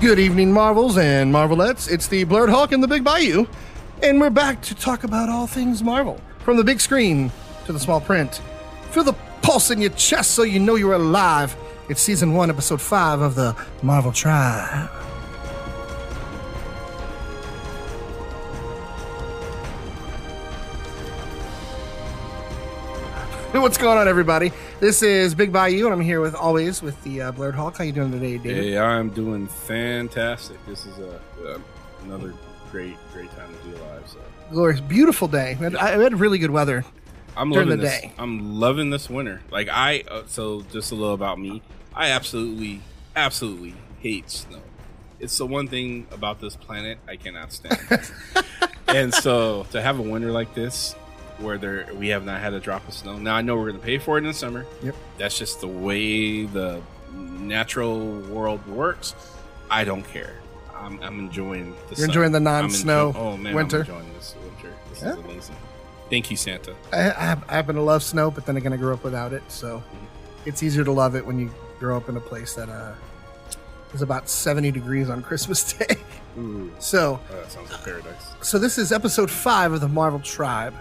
Good evening, Marvels and Marvelettes. It's the Blurred Hawk and the Big Bayou, and we're back to talk about all things Marvel. From the big screen to the small print. Feel the pulse in your chest so you know you're alive. It's season one, episode five of the Marvel Tribe. What's going on, everybody? This is Big Bayou, and I'm here with always with the uh, Blurred Hawk. How you doing today, David? Hey, I'm doing fantastic. This is a uh, another great, great time to be alive. So Glorious, beautiful day. We had, I we had really good weather. I'm During loving the this. day. I'm loving this winter. Like I, uh, so just a little about me. I absolutely, absolutely hate snow. It's the one thing about this planet I cannot stand. and so to have a winter like this, where there we have not had a drop of snow. Now I know we're going to pay for it in the summer. Yep. That's just the way the natural world works. I don't care. I'm, I'm enjoying the You're sun. enjoying the non-snow enjoy- oh man, winter? I'm enjoying this winter. This Yeah. is amazing. Thank you, Santa. I, I, happen to love snow, but then again, I grew up without it, so it's easier to love it when you grow up in a place that uh, is about 70 degrees on Christmas Day. Ooh, so, oh, that sounds like paradise. so this is episode five of the Marvel Tribe,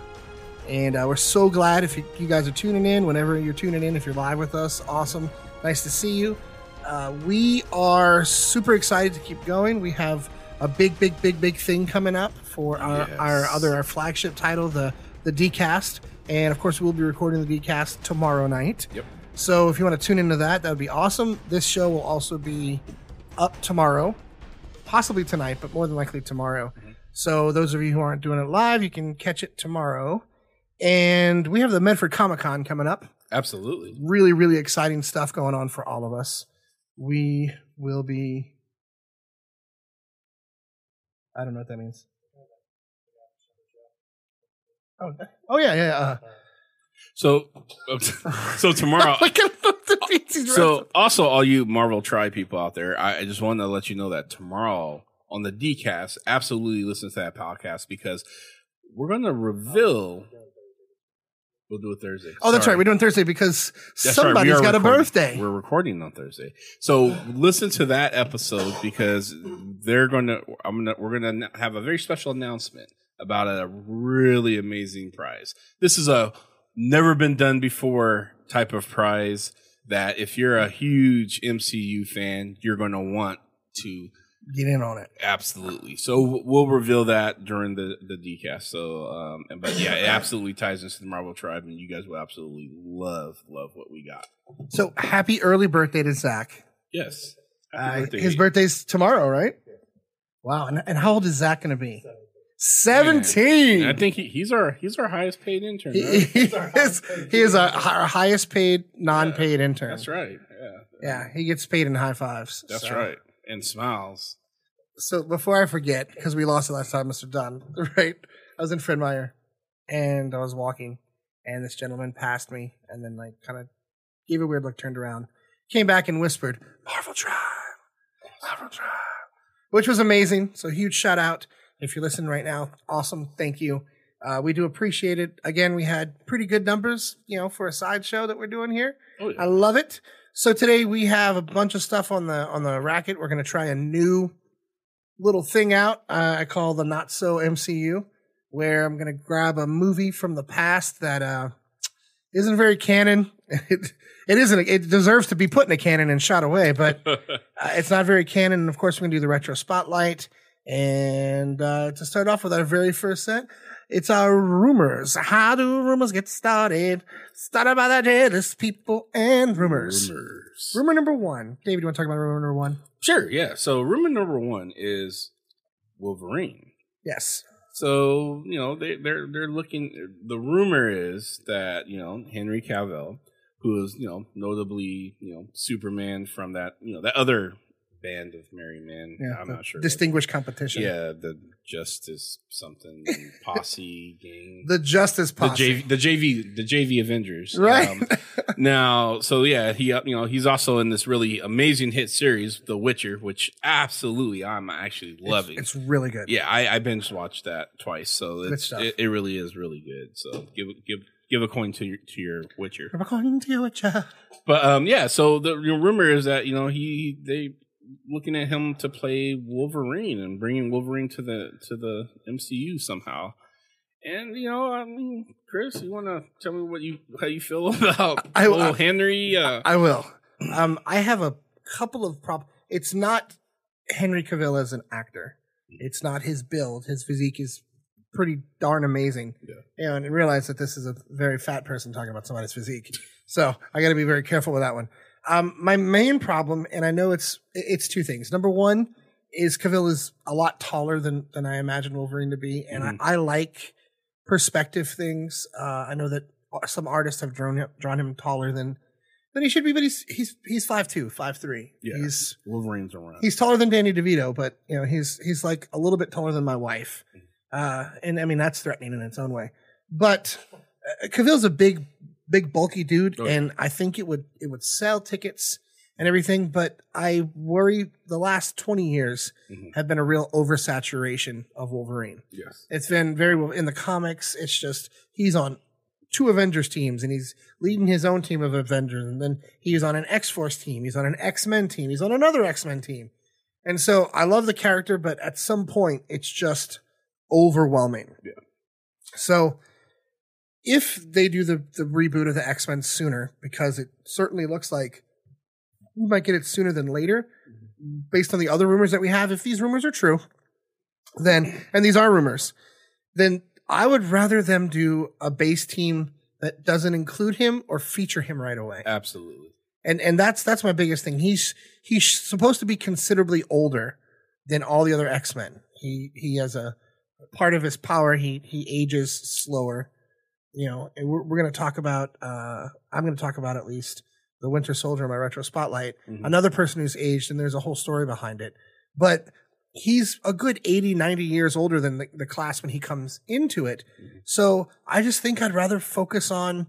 and uh, we're so glad if you, you guys are tuning in. Whenever you're tuning in, if you're live with us, awesome, nice to see you. Uh, we are super excited to keep going. We have a big, big, big, big thing coming up for our, Yes. our other our flagship title, the the DCast, and of course we'll be recording the DCast tomorrow night. Yep. So if you want to tune into that, that would be awesome. This show will also be up tomorrow, possibly tonight, but more than likely tomorrow. So those of you who aren't doing it live, you can catch it tomorrow. And we have the Medford Comic Con coming up. Absolutely. Really, really exciting stuff going on for all of us. We will be. I don't know what that means. Oh, oh yeah, yeah. Uh, So, so tomorrow. Look at the beats he's so also, all you Marvel Tribe people out there, I, I just wanted to let you know that tomorrow on the DCast, absolutely listen to that podcast because we're going to reveal. We'll do it Thursday. Oh, that's Sorry. right. We're doing Thursday because That's right, somebody's are got a birthday. We're recording on Thursday, so listen to that episode because they're going to. I'm gonna. We're going to have a very special announcement about a really amazing prize. This is a never been done before type of prize that if you're a huge MCU fan, you're going to want to Get in on it. absolutely. So we'll reveal that during the the DCast. So, um, but yeah, it absolutely ties into the Marvel tribe, and you guys will absolutely love love what we got. So happy early birthday to Zach. Yes. Uh, birthday. his birthday's tomorrow, right? Wow. And, and how old is Zach going to be? 17. And I think he, he's our he's our highest paid intern. he, Right? he is, he is our, our highest paid, non paid intern. That's right. Yeah. Yeah. He gets paid in high fives. That's so. right. And smiles. So before I forget, because we lost it last time, Mr. Dunn, right? I was in Fred Meyer and I was walking and this gentleman passed me and then like kind of gave a weird look, turned around, came back and whispered, Marvel Tribe, Marvel Tribe, which was amazing. So huge shout out. If you're listening right now, awesome. Thank you. Uh, we do appreciate it. Again, we had pretty good numbers, you know, for a sideshow that we're doing here. Oh, yeah. I love it. So today we have a bunch of stuff on the on the racket. We're going to try a new little thing out. Uh, I call the not so MCU, where I'm going to grab a movie from the past that uh, isn't very canon. It, it isn't. It deserves to be put in a canon and shot away, but uh, it's not very canon. And of course, we're going to do the retro spotlight. And uh, to start off with our very first set, it's our rumors. How do rumors get started? Started by the jealous people and rumors. Rumors. Rumor number one. David, you want to talk about rumor number one? Sure. Yeah. So rumor number one is Wolverine. Yes. So you know they they're they're looking. The rumor is that you know Henry Cavill, who is you know notably you know Superman from that you know that other band of merry men. Yeah. I'm not sure. Distinguished competition. Yeah, the Justice something posse gang. The Justice The Posse. JV, the JV, the JV Avengers. Right. Um, now, so yeah, he uh, you know he's also in this really amazing hit series, The Witcher, which absolutely I'm actually loving. It's really good. yeah, I, I binge watched that twice, so it's, it, it really is really good. So give give give a coin to your to your Witcher. We're going to Witcher. But um, yeah. So the rumor is that you know he they looking at him to play Wolverine and bringing Wolverine to the to the MCU somehow. And you know, I mean, Chris, you want to tell me what you how you feel about I- little I- Henry? Uh, I will. Um, I have a couple of prop. It's not Henry Cavill as an actor. It's not his build. His physique is pretty darn amazing. Yeah. And realize that this is a very fat person talking about somebody's physique. So I got to be very careful with that one. Um, my main problem, and I know it's it's two things. Number one is Cavill is a lot taller than than I imagine Wolverine to be, and Mhm. I, I like perspective things. Uh, I know that some artists have drawn him, drawn him taller than than he should be, but he's he's he's five two, five three. Yeah. He's Wolverine's around. he's taller than Danny DeVito, but you know he's he's like a little bit taller than my wife, uh, and I mean that's threatening in its own way. But uh, Cavill's a big, big, bulky dude, Oh, yeah. and I think it would it would sell tickets and everything. But I worry the last twenty years Mhm. have been a real oversaturation of Wolverine. yes. It's been very well in the comics. It's just he's on two Avengers teams and he's leading his own team of Avengers, and then he's on an X Force team. He's on an X Men team. He's on another X Men team. And so I love the character, but at some point it's just overwhelming. Yeah. So if they do the, the reboot of the X Men sooner, because it certainly looks like we might get it sooner than later, mm-hmm. based on the other rumors that we have, if these rumors are true, then and these are rumors, then I would rather them do a base team that doesn't include him or feature him right away. Absolutely. And and that's that's my biggest thing. He's he's supposed to be considerably older than all the other X Men. He he has a part of his power. He he ages slower. You know, and we're, we're going to talk about. Uh, I'm going to talk about at least the Winter Soldier in my retro spotlight. Mhm. Another person who's aged, and there's a whole story behind it. But he's a good 80, 90 years older than the, the class when he comes into it. Mhm. So I just think I'd rather focus on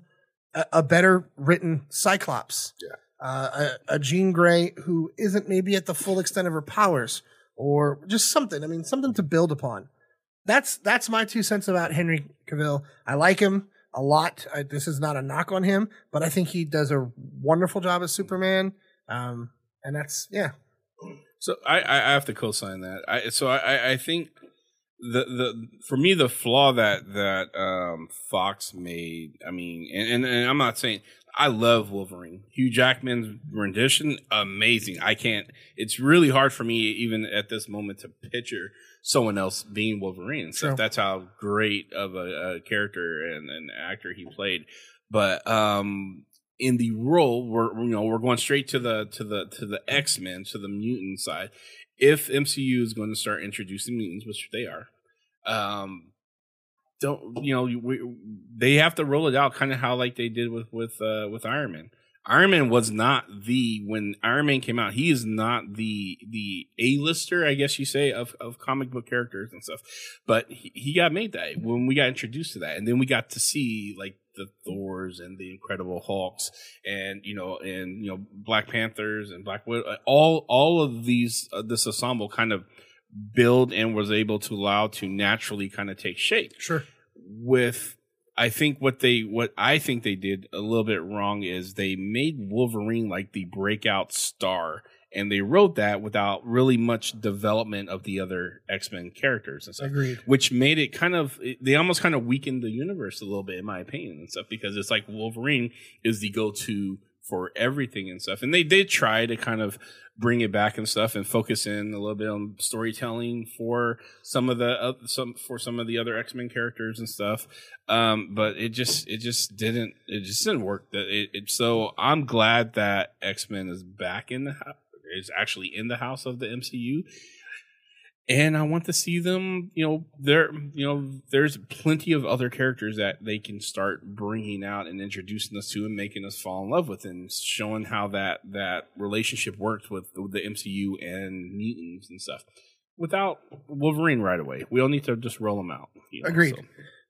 a, a better written Cyclops. Yeah. Uh, a, a Jean Grey who isn't maybe at the full extent of her powers, or just something. I mean, something to build upon. That's that's my two cents about Henry Cavill. I like him a lot. I, this is not a knock on him, but I think he does a wonderful job as Superman. Um, and that's yeah, So I, I have to co-sign that. I so I I- I think the the for me the flaw that that um Fox made. I mean, and and, and I'm not saying I love Wolverine. Hugh Jackman's rendition, amazing. I can't. It's really hard for me even at this moment to picture someone else being Wolverine. So. Sure. That's how great of a, a character and an actor he played. But um in the role we're you know we're going straight to the to the to the x-men to the mutant side if mcu is going to start introducing mutants which they are um don't you know we, they have to roll it out kind of how like they did with with uh with iron man iron man was not the when iron man came out he is not the the a-lister i guess you say of of comic book characters and stuff. But he, he got made that when we got introduced to that. And then we got to see like the thors and the incredible hulks and you know and you know black panthers and black widow all all of these uh, this ensemble kind of build and was able to allow to naturally kind of take shape. Sure. with I think what they what I think they did a little bit wrong is they made Wolverine like the breakout star and they wrote that without really much development of the other X-Men characters and stuff Agreed. which made it kind of they almost kind of weakened the universe a little bit in my opinion and stuff because it's like Wolverine is the go-to for everything and stuff. And they did try to kind of bring it back and stuff and focus in a little bit on storytelling for some of the uh, some for some of the other X-Men characters and stuff. Um but it just it just didn't it just didn't work. That it, it so I'm glad that X-Men is back in the house is actually in the house of the MCU and I want to see them. You know, there, you know, there's plenty of other characters that they can start bringing out and introducing us to, and making us fall in love with, and showing how that that relationship works with the, the MCU and mutants and stuff. Without Wolverine right away, we all need to just roll them out. you know, Agreed. so.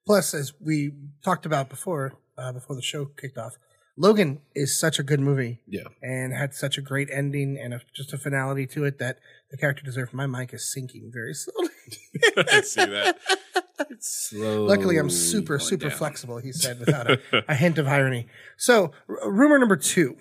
Plus, as we talked about before, uh, before the show kicked off, Logan is such a good movie Yeah, and had such a great ending and a, just a finality to it that the character deserved. My mic is sinking very slowly. I see that. It's Luckily, I'm super, super down. flexible, he said without a, a hint of irony. So, r- rumor number two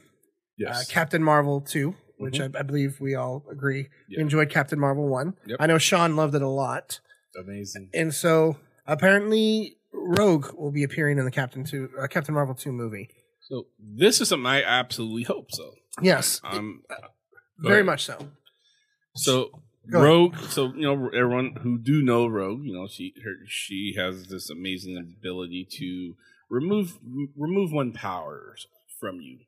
yes. uh, Captain Marvel 2 which I, I believe we all agree. Yeah. enjoyed Captain Marvel 1. Yep. I know Sean loved it a lot. Amazing. And so apparently Rogue will be appearing in the Captain 2 uh, Captain Marvel 2 movie. So this is something I absolutely hope so. Yes, Um, very ahead. much so. So Go ahead. Rogue, so you know everyone who do know Rogue, you know she her, she has this amazing ability to remove remove one powers from you,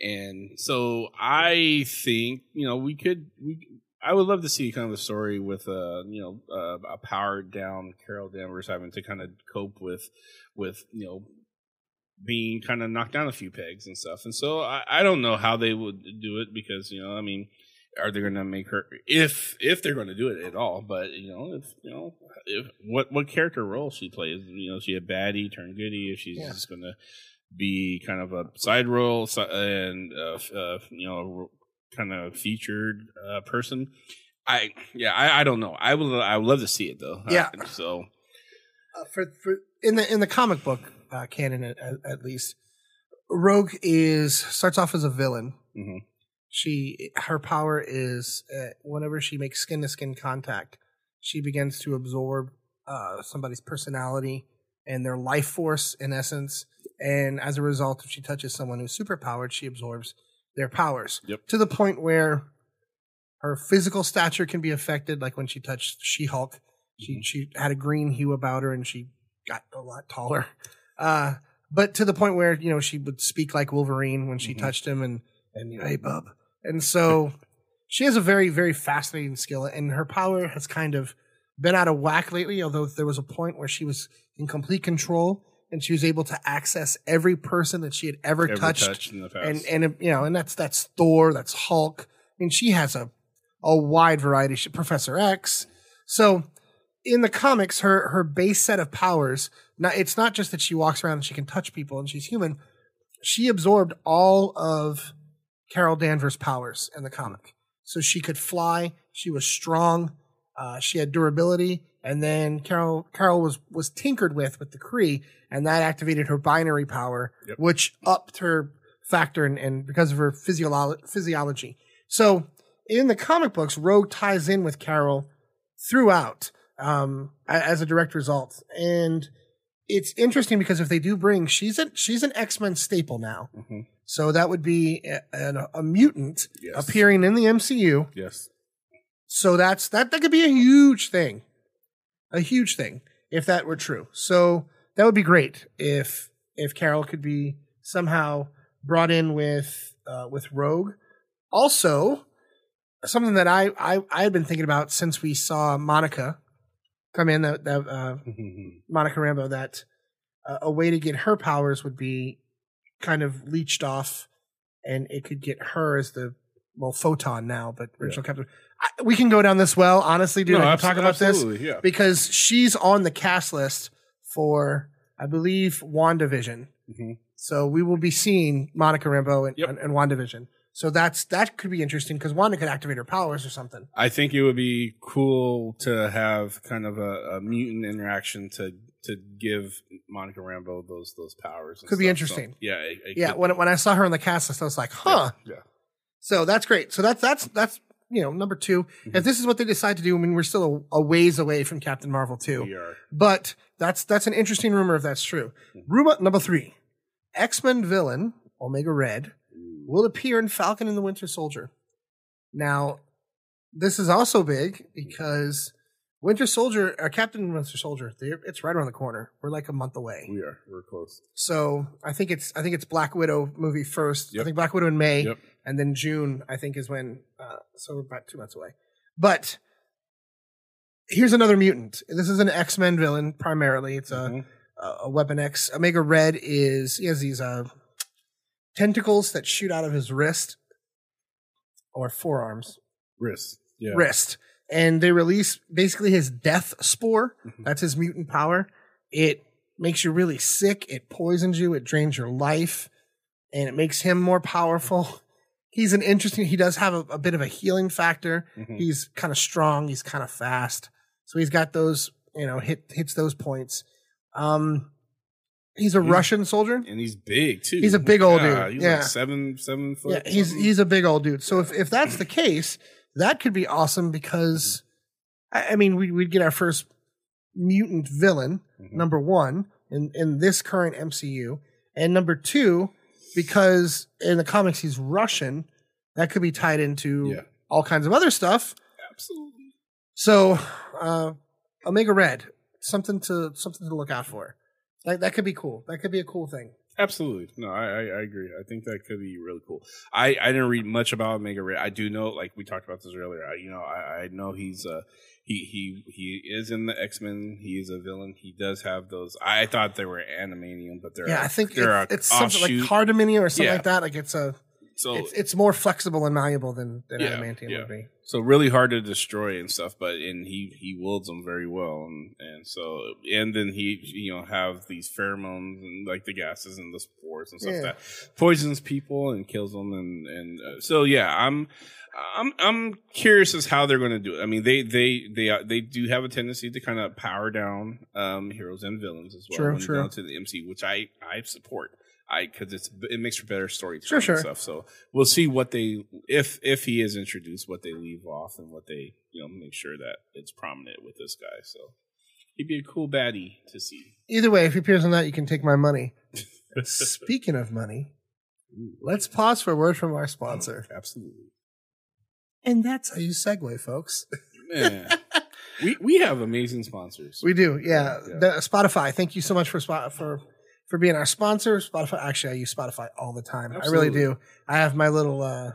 and so I think you know we could we I would love to see kind of a story with a you know uh, a powered down Carol Danvers having to kind of cope with with you know being kind of knocked down a few pegs and stuff, and so I, I don't know how they would do it because you know I mean are they going to make her if if they're going to do it at all but you know if you know if what what character role she plays you know she a baddie turn goody. if she's Yeah. just going to be kind of a side role and uh, uh, you know kind of featured uh, person i yeah I, I don't know i would i would love to see it though Yeah. So Uh, for, for in the in the comic book uh, canon at, at, least, Rogue is starts off as a villain. mhm. She her power is uh, whenever she makes skin to skin contact, she begins to absorb uh, somebody's personality and their life force in essence. And as a result, if she touches someone who's superpowered, she absorbs their powers Yep. to the point where her physical stature can be affected. Like when she touched She Hulk, she Mhm. she had a green hue about her and she got a lot taller. Uh, but to the point where you know she would speak like Wolverine when she Mhm. touched him and and you know hey bub. And so she has a very very fascinating skill and her power has kind of been out of whack lately. Although there was a point where she was in complete control and she was able to access every person that she had ever, Ever touched touched in the past and and you know, and that's that's Thor, that's Hulk. I mean, she has a a wide variety. She, Professor X. So in the comics, her her base set of powers. Now it's not just that she walks around and she can touch people and she's human. She absorbed all of Carol Danvers' powers in the comic, so she could fly. She was strong. Uh, she had durability, and then Carol Carol was was tinkered with with the Kree, and that activated her binary power, Yep. which upped her factor and, and because of her physiolo- physiology. So in the comic books, Rogue ties in with Carol throughout um, as a direct result, and it's interesting because if they do bring, she's a she's an X Men staple now. Mhm. So that would be a, a, a mutant Yes. appearing in the MCU. yes So that's that that could be a huge thing. A huge thing if that were true. So that would be great if if Carol could be somehow brought in with uh, with Rogue. Also, something that I I I had been thinking about since we saw Monica come in that that uh, Monica Rambeau that uh, a way to get her powers would be kind of leached off, and it could get her as the well photon now, but original Captain. I, we can go down this well, honestly, dude. No, I can talk about this yeah because she's on the cast list for I believe WandaVision. Mhm. So we will be seeing Monica Rambeau in, Yep. in, in WandaVision. So that's that could be interesting because Wanda could activate her powers or something. I think it would be cool to have kind of a, a mutant interaction to to give Monica Rambeau those those powers. Could be interesting. So, yeah, it, it Yeah, could- when when I saw her on the cast list, I was like, huh. yeah. So that's great. So that's that's that's you know number 2 Mm-hmm. If this is what they decide to do, I mean we're still a, a ways away from Captain Marvel two. We are. But that's that's an interesting rumor if that's true. Rumor number three: X Men villain Omega Red will appear in Falcon and the Winter Soldier. Now, this is also big because Winter Soldier, uh, Captain Winter Soldier, it's right around the corner. We're like a month away. We are. We're close. So I think it's I think it's Black Widow movie first. I think Black Widow in May, Yep. and then June I think is when. Uh, so we're about two months away. But here's another mutant. This is an X Men villain primarily. It's a Mhm. a, a Weapon X. Omega Red is he has these uh, tentacles that shoot out of his wrist or forearms, Wrist. Yeah. wrist, and they release basically his death spore. Mhm. That's his mutant power. It makes you really sick. It poisons you. It drains your life, and it makes him more powerful. He's an interesting. He does have a, a bit of a healing factor. Mhm. He's kind of strong. He's kind of fast. So he's got those. You know, hit hits those points. Um, He's a He's- Russian soldier. and he's big too. He's a big old Yeah, dude. He's Yeah. like seven seven foot. Yeah, he's something. he's a big old dude. So if, if that's the case, that could be awesome because I, I mean we we'd get our first mutant villain, Mhm. number one, in, in this current MCU. And number two, because in the comics he's Russian, that could be tied into Yeah. all kinds of other stuff. absolutely. So uh Omega Red, something to something to look out for. That that could be cool. That could be a cool thing. Absolutely. No, I, I, I agree. I think that could be really cool. I, I didn't read much about Omega Red. I do know, like we talked about this earlier. I, you know, I, I know he's uh he he he is in the X Men. He is a villain. He does have those. I thought they were adamantium, but they're Yeah, I think they're it's, it's something like offshoot. Or something Yeah. like that. Like it's a so it's it's more flexible and malleable than than Yeah, adamantium yeah. would be. so really hard to destroy and stuff. But and he he wields them very well, and and so and then he you know have these pheromones and like the gases and the spores and stuff Yeah. that poisons people and kills them, and and uh, so yeah, I'm. I'm I'm curious as how they're going to do it. I mean, they they they uh, they do have a tendency to kind of power down um, heroes and villains as well True, true. go into the MC, which I I support. I because it's it makes for better storytelling Sure, sure. stuff. So we'll see what they if if he is introduced, what they leave off and what they you know make sure that it's prominent with this guy. So he'd be a cool baddie to see. Either way, if he appears on that, you can take my money. Speaking of money, let's pause for a word from our sponsor. Oh, absolutely, And that's how you segue, folks. man. we we have amazing sponsors. We do, yeah. Yeah. The, Spotify, thank you so much for spot for for being our sponsor. Spotify, actually, I use Spotify all the time. I really do. I have my little uh,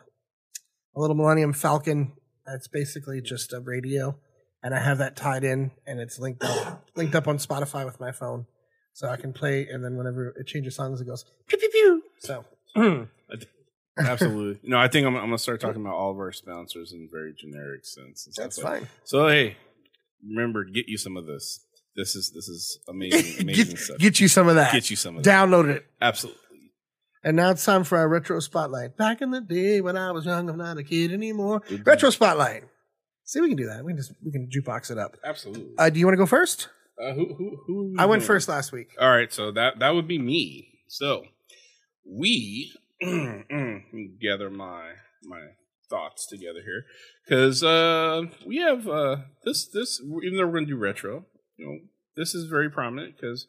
a little Millennium Falcon. That's basically just a radio, and I have that tied in, and it's linked up linked up on Spotify with my phone, so I can play. And then whenever it changes songs, it goes pew pew pew. So. Absolutely. No, I think I'm, I'm gonna start talking about all of our sponsors in very generic sense. That's fine. So hey, remember, get you some of this. This is this is amazing, amazing get, stuff. get you some of that. Get you some of that. Download it. Absolutely. And now it's time for our retro spotlight. Back in the day when I was young, I'm not a kid anymore. Retro spotlight. See, we can do that. We can just we can jukebox it up. Absolutely. Uh, do you want to go first? Uh, who who who? I went doing? first last week. All right, so that that would be me. So we gather my my thoughts together here because uh, we have uh, this this even though we're going to do retro, you know, this is very prominent because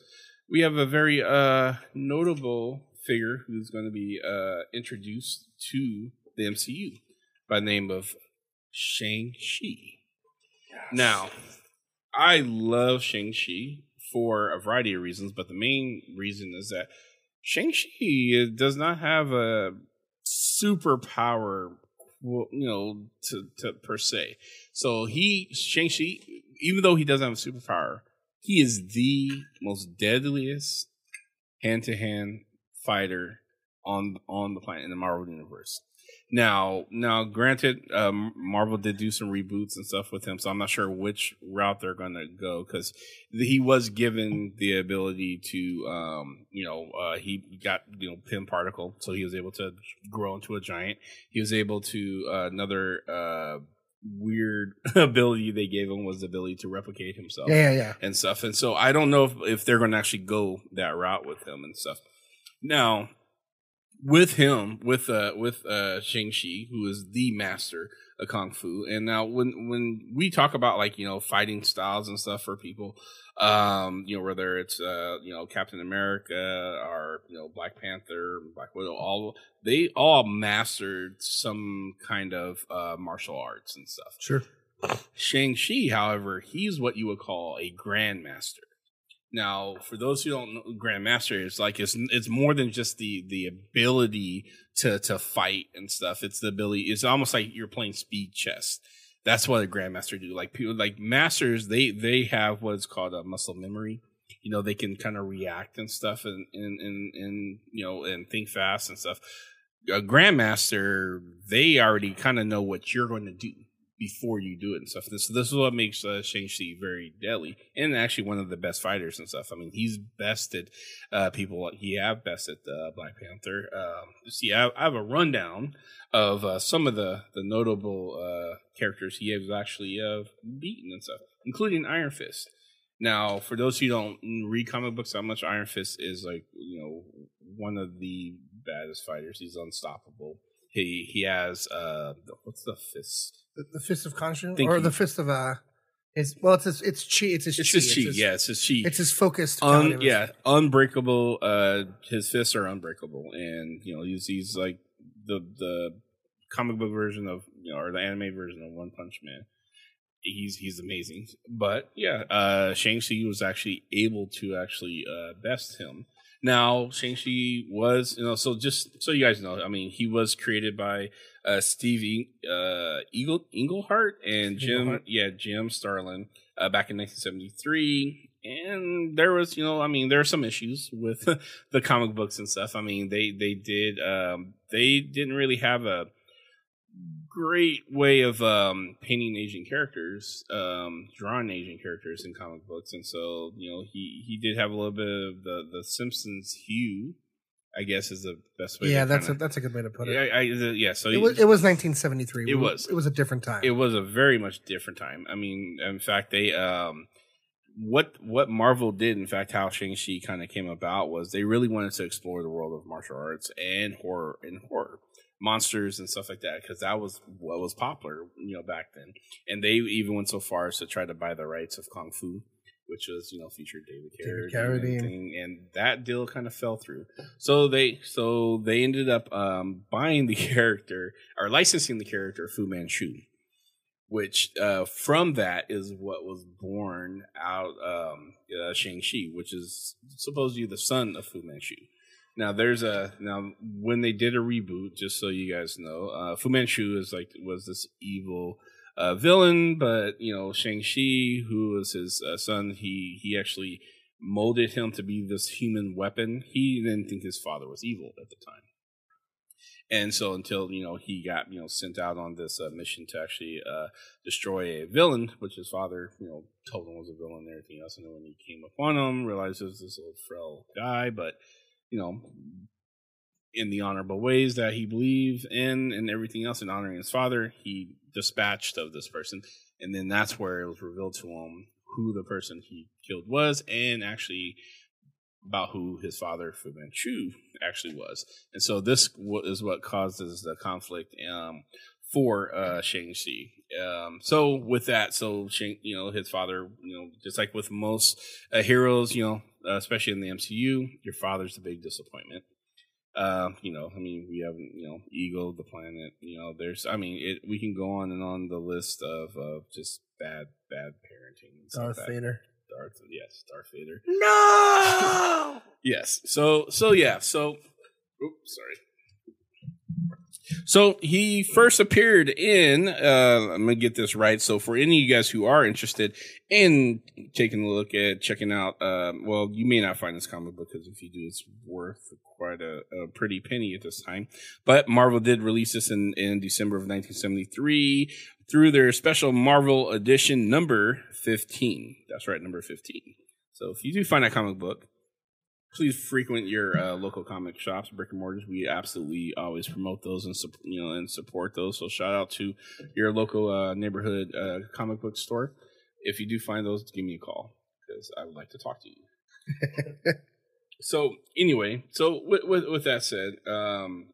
we have a very uh, notable figure who's going to be uh, introduced to the MCU by the name of Shang Chi. Now, I love Shang-Chi for a variety of reasons, but the main reason is that Shang-Chi does not have a superpower, you know, to, to per se. So he, Shang-Chi, even though he doesn't have a superpower, he is the most deadliest hand-to-hand fighter on on the planet in the Marvel universe. Now, now, granted, um, Marvel did do some reboots and stuff with him, so I'm not sure which route they're going to go because he was given the ability to, um, you know, uh, he got you know Pym particle, so he was able to grow into a giant. He was able to uh, another uh, weird ability they gave him was the ability to replicate himself Yeah, yeah, yeah. and stuff. And so I don't know if, if they're going to actually go that route with him and stuff. Now, with him, with uh, with uh, Shang Chi, who is the master of kung fu, and now when when we talk about like you know fighting styles and stuff for people, um, you know whether it's uh, you know Captain America or you know Black Panther, Black Widow, all they all mastered some kind of uh, martial arts and stuff. Sure. Shang-Chi, however, he's what you would call a grandmaster. Now, for those who don't know, grandmaster it's like it's it's more than just the the ability to to fight and stuff. It's the ability. It's almost like you're playing speed chess. That's what a grandmaster do. Like people like masters, they they have what's called a muscle memory. You know, they can kind of react and stuff, and and and, and you know, and think fast and stuff. A grandmaster, they already kind of know what you're going to do before you do it and stuff. This this is what makes uh, Shang-Chi very deadly and actually one of the best fighters and stuff. I mean, he's bested uh, people. He have bested uh, Black Panther. Um, see, I, I have a rundown of uh, some of the the notable uh, characters he has actually uh, beaten and stuff, including Iron Fist. Now, for those who don't read comic books how much, Iron Fist is like you know one of the baddest fighters. He's unstoppable. He he has uh what's the fist? The, the fist of Khonshu, Thank or the fist of uh, it's well, it's his, it's chi. It's his It's chi. his chi. Yeah, it's his chi. it's his focused. Un, yeah, unbreakable. Uh, his fists are unbreakable, and you know he's he's like the the comic book version of you know or the anime version of One Punch Man. He's he's amazing, but yeah, uh, Shang Chi was actually able to actually uh, best him. Now Shang Chi was you know so just so you guys know, I mean he was created by uh, Steve uh, Eagle Englehart and Jim Englehart. yeah Jim Starlin uh, back in 1973 and there was you know i mean there are some issues with the comic books and stuff i mean they they did um they didn't really have a great way of um painting asian characters um drawing asian characters in comic books and so you know he he did have a little bit of the the simpsons hue i guess is the best way yeah, to that's a, kinda, that's a good way to put it. yeah, I, yeah so it was it was 1973. It was. it was a different time. it was a very much different time. I mean, in fact, they um, what what Marvel did, in fact, how Shang Chi kind of came about was they really wanted to explore the world of martial arts and horror and horror monsters and stuff like that because that was what was popular, you know, back then. And they even went so far as to try to buy the rights of kung fu. Which was, you know, featured David David Carradine, and, Carradine. and that deal kind of fell through. So they, so they ended up um, buying the character or licensing the character Fu Manchu which uh, from that is what was born out um, uh, Shang-Chi, which is supposedly the son of Fu Manchu. Now there's a now when they did a reboot, just so you guys know, uh, Fu Manchu is like was this evil uh, villain, but you know Shang-Chi, who was his uh, son, he he actually molded him to be this human weapon. He didn't think his father was evil at the time. And so until you know he got you know sent out on this uh, mission to actually uh, destroy a villain, which his father you know told him was a villain and everything else, and then when he came upon him, realized it was this little frail guy, but you know in the honorable ways that he believed in and everything else, and honoring his father, he dispatched of this person, and then that's where it was revealed to him who the person he killed was, and actually about who his father Fu Manchu actually was, and so this is what causes the conflict um, for uh, Shang Chi. Um, so with that, so Shang, you know, his father, you know, just like with most uh, heroes, you know, uh, especially in the MCU, your father's the big disappointment. Uh, you know, I mean, we have you know, Ego, the planet. You know, there's, I mean, it. We can go on and on the list of uh, just bad, bad parenting. And stuff Darth like. Vader. Darth, yes, Darth Vader. No. Yes. So so yeah. So oops, sorry. So he first appeared in uh I'm gonna get this right. So for any of you guys who are interested in taking a look at checking out um well you may not find this comic book because if you do it's worth quite a, a pretty penny at this time. But Marvel did release this in, in December of 1973 through their special Marvel edition number 15. That's right, number 15. So if you do find that comic book, please frequent your uh, local comic shops, brick and mortars. We absolutely always promote those and you know and support those. So shout out to your local uh, neighborhood uh, comic book store. If you do find those, give me a call because I would like to talk to you. so anyway, so with with, with that said, um,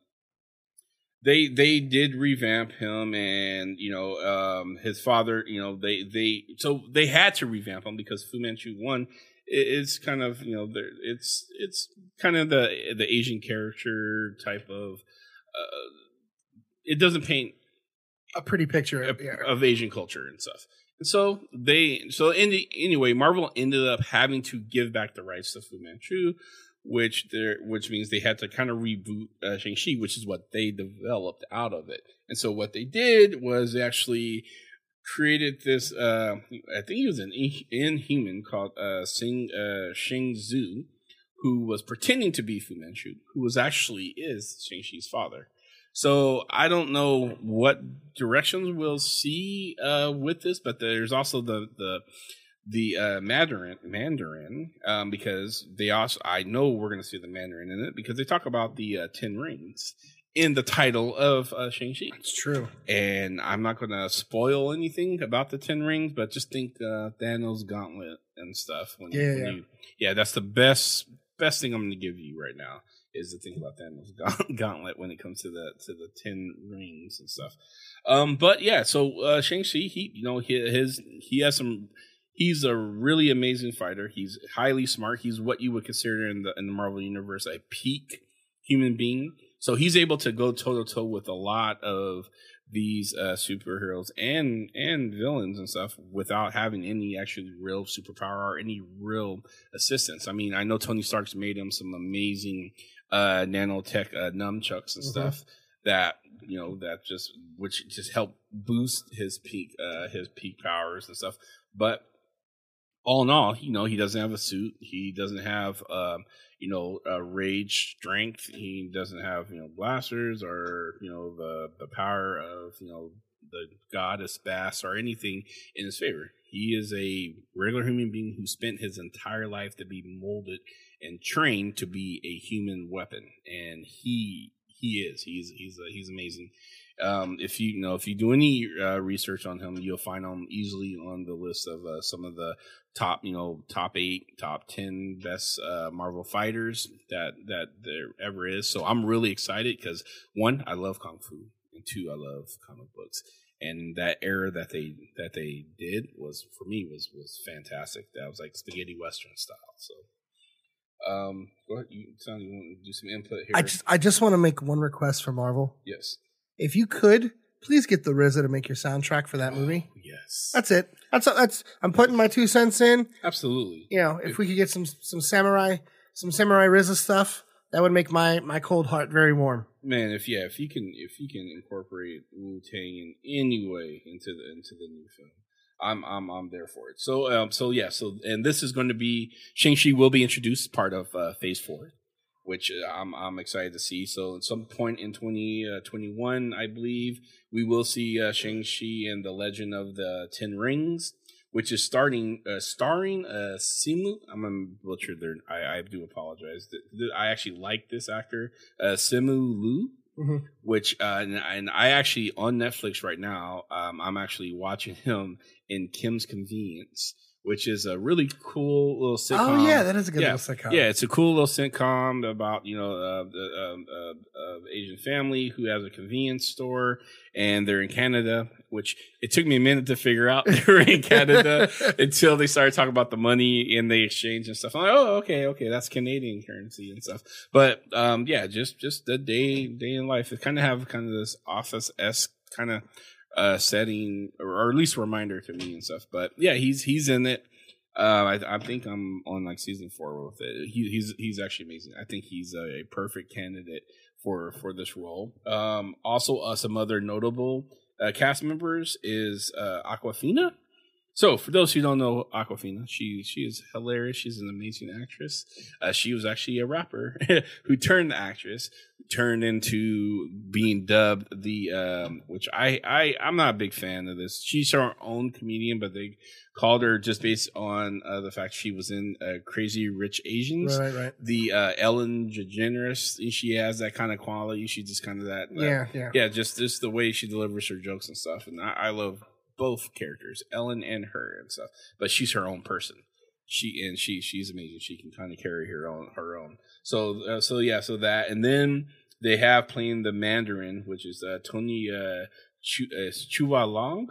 they they did revamp him, and you know um, his father. You know they they so they had to revamp him because Fu Manchu one it's kind of you know it's it's kind of the the Asian character type of uh, it doesn't paint A pretty picture. of, Of, yeah. of Asian culture and stuff. And so they so in the, anyway, Marvel ended up having to give back the rights to Fu Manchu, which there which means they had to kind of reboot uh, Shang Chi, which is what they developed out of it. And so what they did was they actually created this. Uh, I think he was an in- Inhuman called uh, Sing uh, Shang Zhu, who was pretending to be Fu Manchu, who was actually is Shang Chi's father. So I don't know what directions we'll see uh, with this, but there's also the the the uh, Mandarin Mandarin um, because they also I know we're going to see the Mandarin in it because they talk about the uh, Ten Rings in the title of uh, Shang Chi. It's true. And I'm not going to spoil anything about the Ten Rings, but just think uh, Thanos' gauntlet and stuff. When, Yeah, when yeah. You, yeah, that's the best best thing I'm going to give you right now is to think about Thanos' gauntlet when it comes to the to the Ten Rings and stuff. Um, but yeah, so uh, Shang Chi, he you know he, his he has some. He's a really amazing fighter. He's highly smart. He's what you would consider in the in the Marvel universe a peak human being. So he's able to go toe to toe with a lot of these uh, superheroes and and villains and stuff without having any actually real superpower or any real assistance. I mean, I know Tony Stark's made him some amazing uh, nanotech uh, nunchucks and Mhm. stuff that you know that just which just help boost his peak uh, his peak powers and stuff. But all in all, you know, he doesn't have a suit. He doesn't have, um, you know, uh, rage strength. He doesn't have, you know, blasters or, you know, the, the power of, you know, the goddess Bast or anything in his favor. He is a regular human being who spent his entire life to be molded and trained to be a human weapon. And he, he is, he's, he's, uh, he's amazing. Um, if you, you know, if you do any uh, research on him, you'll find him easily on the list of uh, some of the top, you know, top eight, top ten best uh, Marvel fighters that that there ever is. So I'm really excited because one, I love kung fu, and two, I love comic books. And that era that they that they did was for me was was fantastic. That was like spaghetti western style. So, um, go ahead. You sound you want to do some input here? I just I just want to make one request for Marvel. yes, If you could, please get the RZA to make your soundtrack for that movie. Yes, That's it. That's that's. I'm putting my two cents in. absolutely. You know, if we could get some some samurai some samurai RZA stuff, that would make my my cold heart very warm. man if yeah if you can if you can incorporate wu tang in any way into the into the new film i'm i'm i'm there for it so um so yeah so and this is going to be shang-chi will be introduced part of uh, phase four which uh, i'm i'm excited to see so at some point in 2021 i believe we will see uh, shang-chi and the legend of the ten rings which is starting uh, starring uh Simu. I'm gonna butcher their. I, I do apologize. I actually like this actor, uh, Simu Liu, Mhm. which uh, and, and I actually on Netflix right now. Um, I'm actually watching him in Kim's Convenience, which is a really cool little sitcom. Oh yeah, that is a good yeah, little sitcom. Yeah, it's a cool little sitcom about you know uh, the um, uh, uh, Asian family who has a convenience store, and they're in Canada. Which it took me a minute to figure out they were in Canada until they started talking about the money and the exchange and stuff. I'm like, oh, okay, okay, that's Canadian currency and stuff. But um, yeah, just just the day day in life. It kind of have kind of this office esque kind of uh, setting, or, at least reminder to me and stuff. But yeah, he's he's in it. Uh, I, I think I'm on like season four with it. He, he's he's actually amazing. I think he's a, perfect candidate for for this role. Um, also, uh, some other notable uh, cast members is uh, Awkwafina. So, for those who don't know Awkwafina, she she is hilarious. She's an amazing actress. Uh, she was actually a rapper who turned the actress, turned into being dubbed the um, which I I I'm not a big fan of this. She's her own comedian, but they called her just based on uh, the fact she was in uh, Crazy Rich Asians. Right, right. The uh, Ellen DeGeneres, she has that kind of quality. She's just kind of that. that- Yeah, yeah. yeah, just just the way she delivers her jokes and stuff. And I, I love both characters, Ellen and her and stuff. But she's her own person. She and she she's amazing. She can kind of carry her own her own. So uh, so yeah, so that and then they have playing the Mandarin, which is uh, Tony uh, Chu, uh, Chua Long.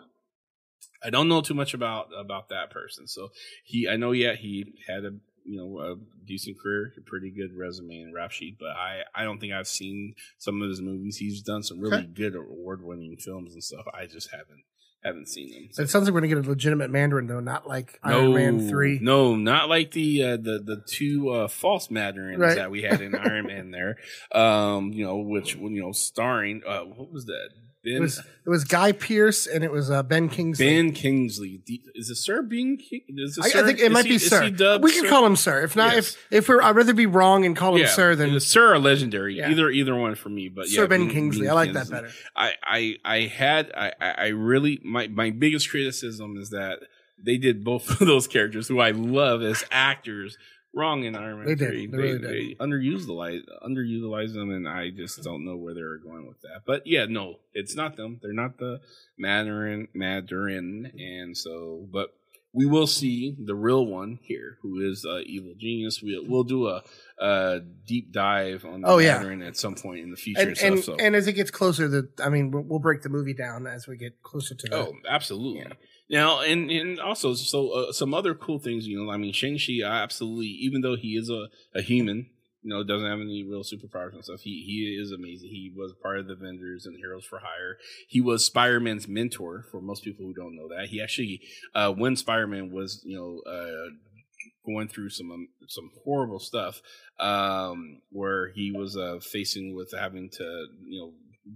I don't know too much about about that person. So he, I know, yeah, he had a you know a decent career, a pretty good resume and rap sheet, but I I don't think I've seen some of his movies. He's done some really Okay. good award winning films and stuff. I just haven't haven't seen them. So. It sounds like we're gonna get a legitimate Mandarin though, not like Iron Man three. No, not like the uh, the the two uh, false Mandarins Right. that we had in Iron Man there. Um, you know, which you know, starring uh, what was that? Ben It was it was Guy Pearce and it was uh, Ben Kingsley. Ben Kingsley. The- Is it Sir Being King? Is it I, Sir? I think it Is might he- be Sir. we can Sir? call him Sir. If not, Yes. if if we're, I'd rather be wrong and call him Sir than Sir or Legendary. Yeah. Either either one for me. But Sir yeah, Ben Being- Kingsley. I like that better. I, I I had I I I really my my biggest criticism is that they did both of those characters who I love as actors wrong in Iron Man They did. 3. They really they underused the light, underutilized them, and I just don't know where they're going with that. But yeah, no, it's not them. They're not the Mandarin, Mandarin, and so, but we will see the real one here, who is uh, evil genius. We'll we'll do a, a deep dive on the Oh, yeah. At some point in the future And, and, stuff. and, so. and as it gets closer, the I mean, we'll, we'll break the movie down as we get closer to. Oh, absolutely. Yeah. Now, and and also, so uh, some other cool things, you know, I mean, Shang Chi, absolutely, even though he is a, a human, you know, doesn't have any real superpowers and stuff, he he is amazing. He was part of the Avengers and Heroes for Hire. He was Spider Man's mentor. For most people who don't know that, he actually, uh, when Spider Man was, you know, uh, going through some um, some horrible stuff, um, where he was uh, facing with having to, you know.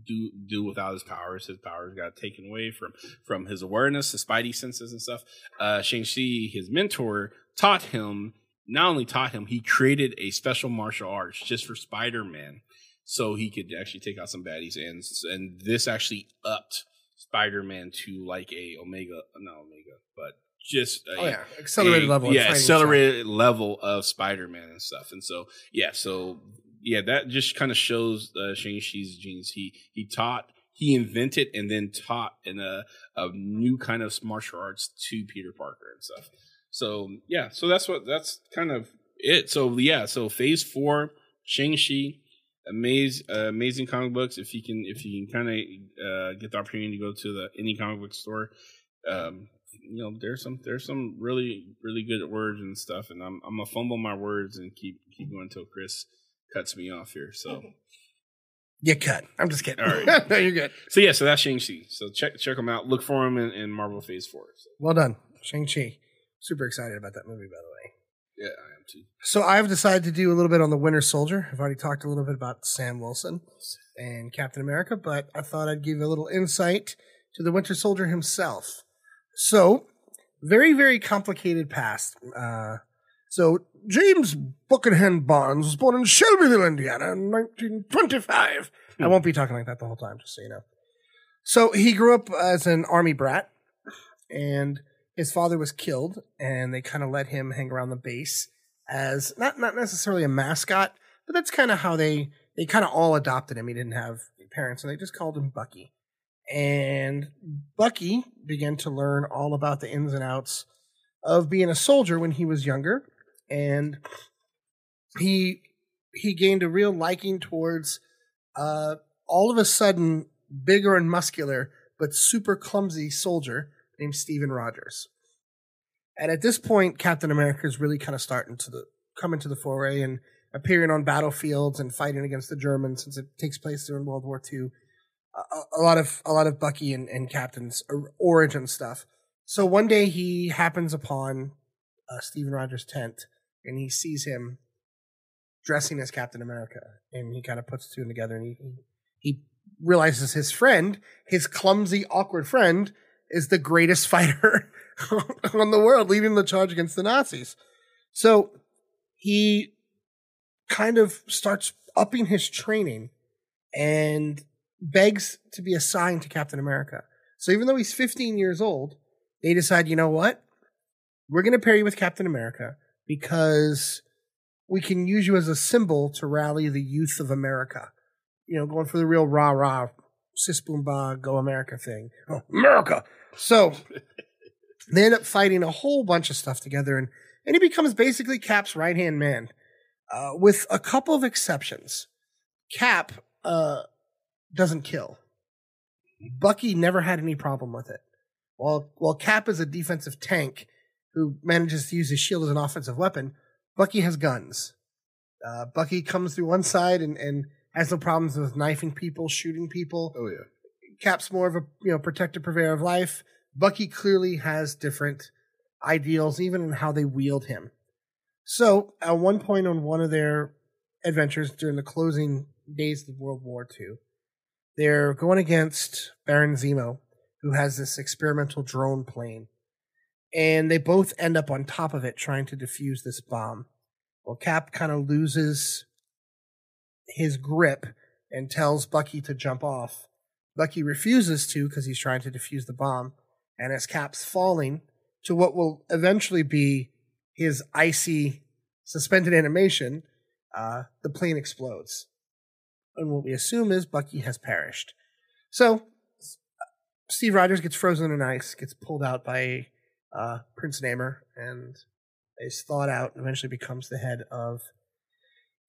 Do do without his powers. His powers got taken away from from his awareness, his spidey senses and stuff. Uh, Shang Chi, his mentor, taught him. Not only taught him, he created a special martial arts just for Spider Man, so he could actually take out some baddies. And and this actually upped Spider Man to like a Omega, not Omega, but just a, oh yeah, accelerated a- level. of yeah, accelerated level of Spider Man and stuff. And so yeah, so yeah, that just kind of shows uh, Shang Chi's genius. He he taught, he invented, and then taught in a a new kind of martial arts to Peter Parker and stuff. So yeah, so that's what that's kind of it. So yeah, so Phase Four, Shang Chi. Amazing, uh, amazing comic books. If you can, if you can kind of uh, get the opportunity to go to the any comic book store, um, you know, there's some there's some really really good words and stuff, and I'm I'm gonna fumble my words and keep keep going until Chris cuts me off here. So You cut. I'm just kidding. All right. no, you're good. so yeah, so that's Shang Chi. So check check them out. Look for them in, in Marvel Phase Four. So, Well done, Shang Chi. Super excited about that movie, by the way. yeah, I am too. So I've decided to do a little bit on the Winter Soldier. I've already talked a little bit about Sam Wilson and Captain America, but I thought I'd give a little insight to the Winter Soldier himself. So, very, very complicated past. Uh, so James Buckingham Barnes was born in Shelbyville, Indiana, in 1925. I won't be talking like that the whole time, just so you know. So he grew up as an army brat, and his father was killed, and they kind of let him hang around the base as not not necessarily a mascot, but that's kind of how they they kind of all adopted him. He didn't have parents, and they just called him Bucky. And Bucky began to learn all about the ins and outs of being a soldier when he was younger, and he he gained a real liking towards uh, all of a sudden bigger and muscular but super clumsy soldier named Steven Rogers. And at this point, Captain America is really kind of starting to the, come into the foray and appearing on battlefields and fighting against the Germans since it takes place during World War II. A, a lot of a lot of Bucky and, and Captain's origin stuff. So one day he happens upon uh, Stephen Rogers' tent and he sees him dressing as Captain America, and he kind of puts two and together, and he he realizes his friend, his clumsy, awkward friend, is the greatest fighter on the world, leading the charge against the Nazis. So he kind of starts upping his training and begs to be assigned to Captain America. So even though he's 15 years old, they decide, you know what? We're going to pair you with Captain America because we can use you as a symbol to rally the youth of America. You know, going for the real rah rah, sis boom bah, go America thing. Oh, America! So they end up fighting a whole bunch of stuff together, and, and he becomes basically Cap's right hand man, uh, with a couple of exceptions. Cap uh, doesn't kill. Bucky never had any problem with it. While while Cap is a defensive tank who manages to use his shield as an offensive weapon, Bucky has guns. Uh, Bucky comes through one side and, and has no problems with knifing people, shooting people. Oh yeah. Cap's more of a you know protective purveyor of life. Bucky clearly has different ideals, even in how they wield him. So at one point on one of their adventures during the closing days of World War II, they're going against Baron Zemo, who has this experimental drone plane. And they both end up on top of it trying to defuse this bomb. Well, Cap kind of loses his grip and tells Bucky to jump off. Bucky refuses to because he's trying to defuse the bomb. And as Cap's falling to what will eventually be his icy suspended animation, uh, the plane explodes. And what we assume is Bucky has perished. So Steve Rogers gets frozen in ice, gets pulled out by uh, Prince Namor, and is thawed out and eventually becomes the head of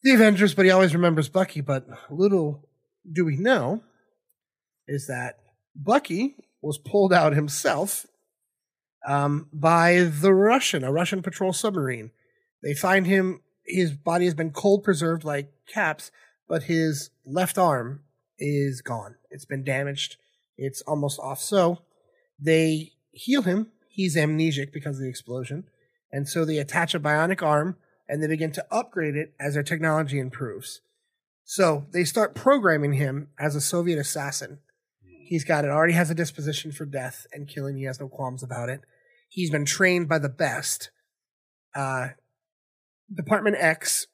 the Avengers, but he always remembers Bucky. But little do we know is that Bucky was pulled out himself um, by the Russian, a Russian patrol submarine. They find him, his body has been cold preserved like Caps, but his left arm is gone. It's been damaged. It's almost off. So they heal him. He's amnesic because of the explosion. And so they attach a bionic arm and they begin to upgrade it as their technology improves. So they start programming him as a Soviet assassin. He's got it, already has a disposition for death and killing. He has no qualms about it. He's been trained by the best. Uh, Department X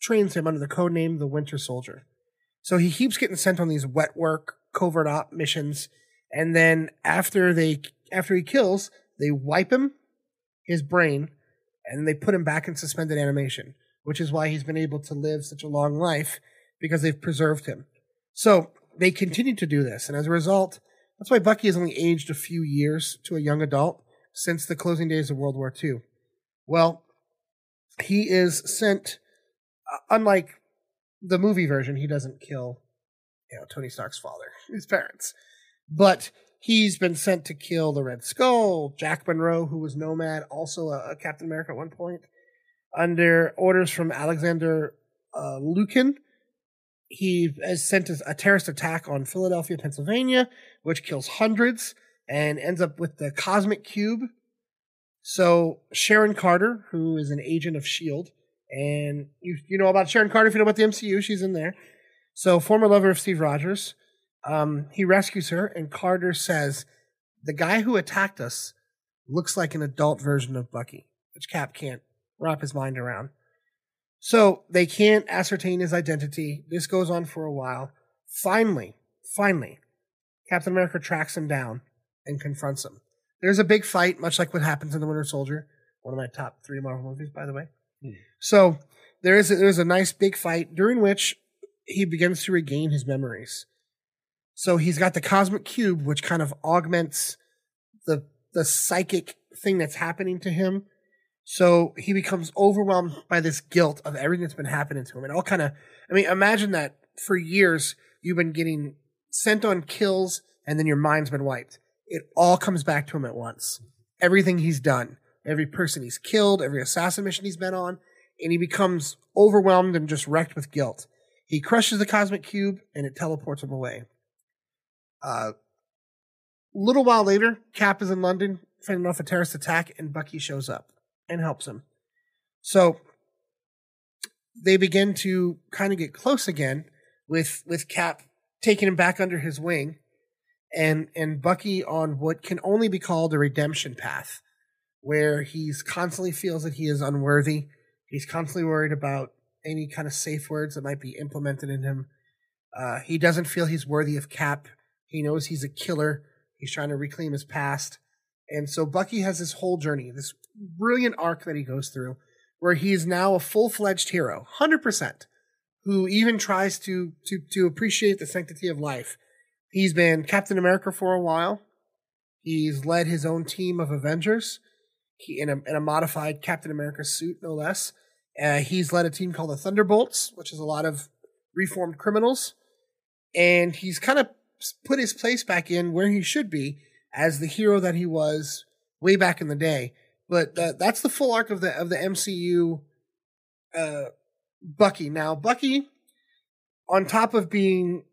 trains him under the code name the Winter Soldier. So he keeps getting sent on these wet work, covert op missions, and then after they after he kills, they wipe him, his brain, and they put him back in suspended animation, which is why he's been able to live such a long life because they've preserved him. So they continue to do this, and as a result, that's why Bucky has only aged a few years to a young adult since the closing days of World War II. Well, he is sent, uh, unlike the movie version, he doesn't kill, you know, Tony Stark's father, his parents, but he's been sent to kill the Red Skull, Jack Monroe, who was Nomad, also a, a Captain America at one point, under orders from Alexander uh, Lukin. He has sent a, a terrorist attack on Philadelphia, Pennsylvania, which kills hundreds and ends up with the Cosmic Cube. So Sharon Carter, who is an agent of Shield, and you you know about Sharon Carter if you know about the MCU, she's in there. So former lover of Steve Rogers, um, he rescues her, and Carter says, "The guy who attacked us looks like an adult version of Bucky," which Cap can't wrap his mind around. So they can't ascertain his identity. This goes on for a while. Finally, finally, Captain America tracks him down and confronts him. There's a big fight, much like what happens in The Winter Soldier, one of my top three Marvel movies, by the way. Mm. So there is a, there's a nice big fight during which he begins to regain his memories. So he's got the cosmic cube, which kind of augments the the psychic thing that's happening to him. So he becomes overwhelmed by this guilt of everything that's been happening to him. And all kind of, I mean, imagine that for years you've been getting sent on kills and then your mind's been wiped. It all comes back to him at once. Everything he's done, every person he's killed, every assassin mission he's been on, and he becomes overwhelmed and just wrecked with guilt. He crushes the cosmic cube and it teleports him away. A uh, little while later, Cap is in London fending off a terrorist attack, and Bucky shows up and helps him. So they begin to kind of get close again with with Cap taking him back under his wing and and Bucky on what can only be called a redemption path, where he's constantly feels that he is unworthy. He's constantly worried about any kind of safe words that might be implemented in him. Uh, he doesn't feel he's worthy of Cap. He knows he's a killer. He's trying to reclaim his past, and so Bucky has this whole journey, this brilliant arc that he goes through, where he is now a full fledged hero, hundred percent, who even tries to to to appreciate the sanctity of life He's been Captain America for a while. He's led his own team of Avengers he, in, a, in a modified Captain America suit, no less. Uh, he's led a team called the Thunderbolts, which is a lot of reformed criminals. And he's kind of put his place back in where he should be as the hero that he was way back in the day. But uh, that's the full arc of the of the MCU. Uh, Bucky now, Bucky, on top of being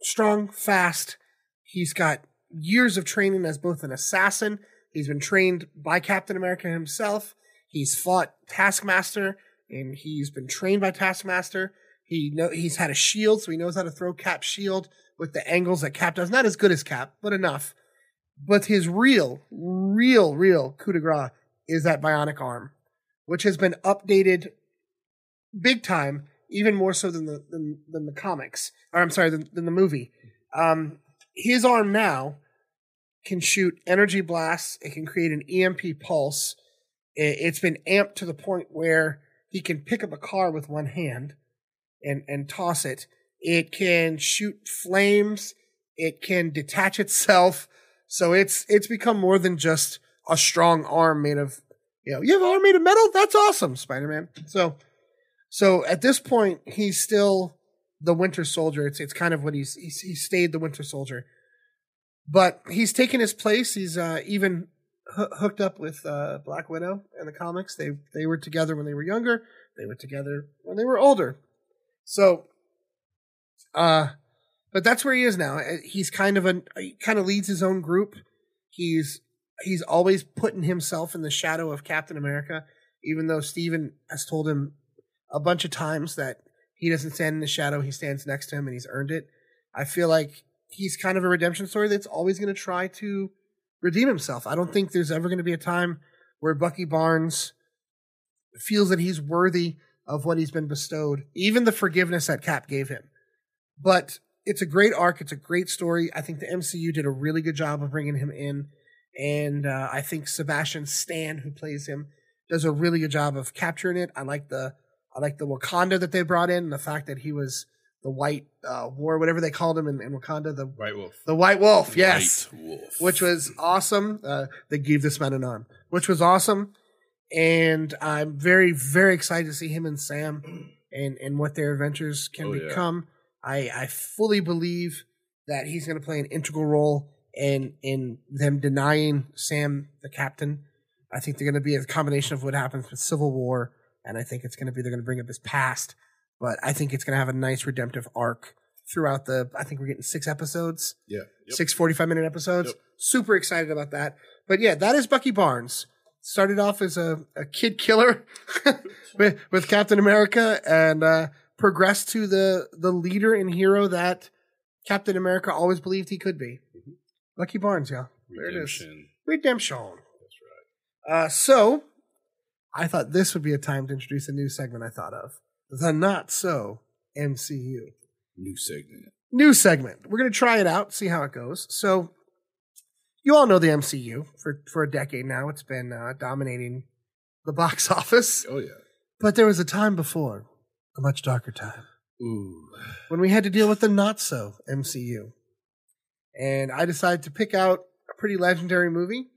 strong, fast. He's got years of training as both an assassin. He's been trained by Captain America himself. He's fought Taskmaster, and he's been trained by Taskmaster. He know he's had a shield, so he knows how to throw Cap shield with the angles that Cap does. Not as good as Cap, but enough. But his real, real, real coup de grace is that bionic arm, which has been updated big time even more so than the than, than the comics. Or I'm sorry, than, than the movie. Um, his arm now can shoot energy blasts. It can create an EMP pulse, it, it's been amped to the point where he can pick up a car with one hand and and toss it. It can shoot flames. It can detach itself. So it's it's become more than just a strong arm made of you know you have an arm made of metal. That's awesome, Spider Man. So so at this point he's still the Winter Soldier. It's it's kind of what he's he's he stayed the Winter Soldier, but he's taken his place. He's uh, even h- hooked up with uh, Black Widow in the comics. They they were together when they were younger. They were together when they were older. So, uh, but that's where he is now. Uh, He's kind of a he kind of leads his own group. He's he's always putting himself in the shadow of Captain America, even though Steven has told him a bunch of times that he doesn't stand in the shadow, he stands next to him and he's earned it. I feel like he's kind of a redemption story that's always going to try to redeem himself. I don't think there's ever going to be a time where Bucky Barnes feels that he's worthy of what he's been bestowed, even the forgiveness that Cap gave him. But it's a great arc. It's a great story. I think the MCU did a really good job of bringing him in. And uh, I think Sebastian Stan, who plays him, does a really good job of capturing it. I like the I like the Wakanda that they brought in, and the fact that he was the White uh, War, whatever they called him in, in Wakanda, the White Wolf. the White Wolf, yes, White Wolf. which was awesome. Uh, they gave this man an arm, which was awesome, and I'm very very excited to see him and Sam and and what their adventures can Oh, yeah. I I fully believe that he's going to play an integral role in in them denying Sam the captain. I think they're going to be a combination of what happens with Civil War, and I think it's going to be they're going to bring up his past, but I think it's going to have a nice redemptive arc throughout the. I think we're getting six episodes yeah. Yep. six 45 minute episodes. Yep. Super excited about that. But yeah, that is Bucky Barnes. Started off as a, a kid killer with, with Captain America and uh, progressed to the, the leader and hero that Captain America always believed he could be. Lucky Barnes, yeah. There it is. Redemption. Redemption. That's right. Uh, so I thought this would be a time to introduce a new segment I thought of the Not So MCU. New segment. new segment. We're going to try it out, see how it goes. So, you all know the MCU for for a decade now. It's been uh, dominating the box office. Oh yeah. But there was a time before, a much darker time, Ooh. when we had to deal with the not so MCU. And I decided to pick out a pretty legendary movie,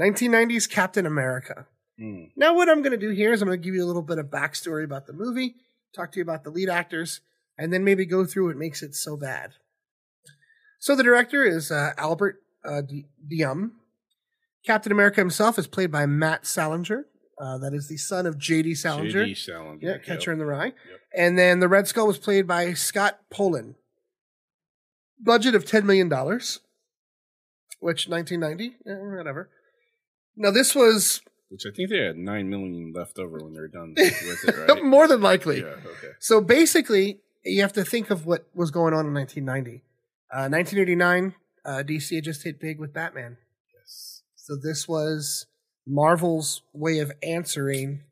1990s Captain America. Mm. Now, what I'm going to do here is I'm going to give you a little bit of backstory about the movie, talk to you about the lead actors, and then maybe go through what makes it so bad. So the director is uh, Albert uh, D- Diem. Captain America himself is played by Matt Salinger. Uh, that is the son of J.D. Salinger. J.D. Salinger. Yeah, Catcher Yep. in the Rye. Yep. And then the Red Skull was played by Scott Paulin. Budget of $10 million, which 1990, eh, whatever. Now, this was Which I think they had nine million left over when they're done with it, right? more than likely. Yeah. Okay. So basically, you have to think of what was going on in 1990. Uh, 1989, uh, DC had just hit big with Batman. Yes. So this was Marvel's way of answering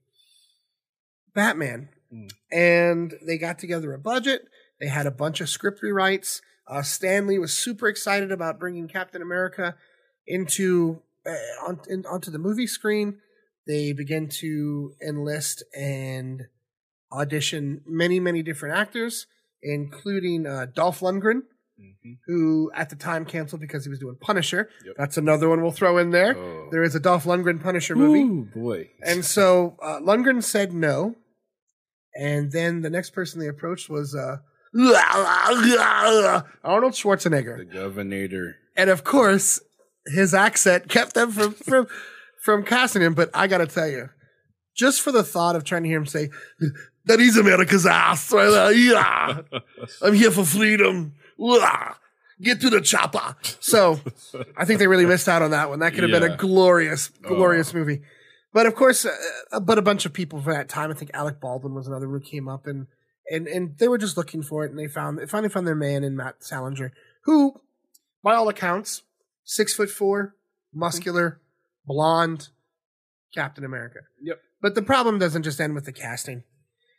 Batman. Mm. And they got together a budget. They had a bunch of script rewrites. Uh, Stan Lee was super excited about bringing Captain America into uh, on, in, onto the movie screen. They began to enlist and audition many, many different actors, including uh, Dolph Lundgren, Mhm. who at the time canceled because he was doing Punisher. Yep. That's another one we'll throw in there. Oh. There is a Dolph Lundgren Punisher movie. Ooh, boy. And so uh, Lundgren said no. And then the next person they approached was uh, Arnold Schwarzenegger. the governor. And of course, his accent kept them from, from, from casting him. But I got to tell you, just for the thought of trying to hear him say, that is America's ass. right. Yeah. I'm here for freedom. Wah. Get to the chopper. So I think they really missed out on that one. That could have been a Yeah. glorious, Oh. glorious movie. But of course, uh, but a bunch of people for that time. I think Alec Baldwin was another who came up, and and and they were just looking for it, and they found they finally found their man in Matt Salinger, who, by all accounts, six foot four, muscular, blonde, Captain America. Yep. But the problem doesn't just end with the casting.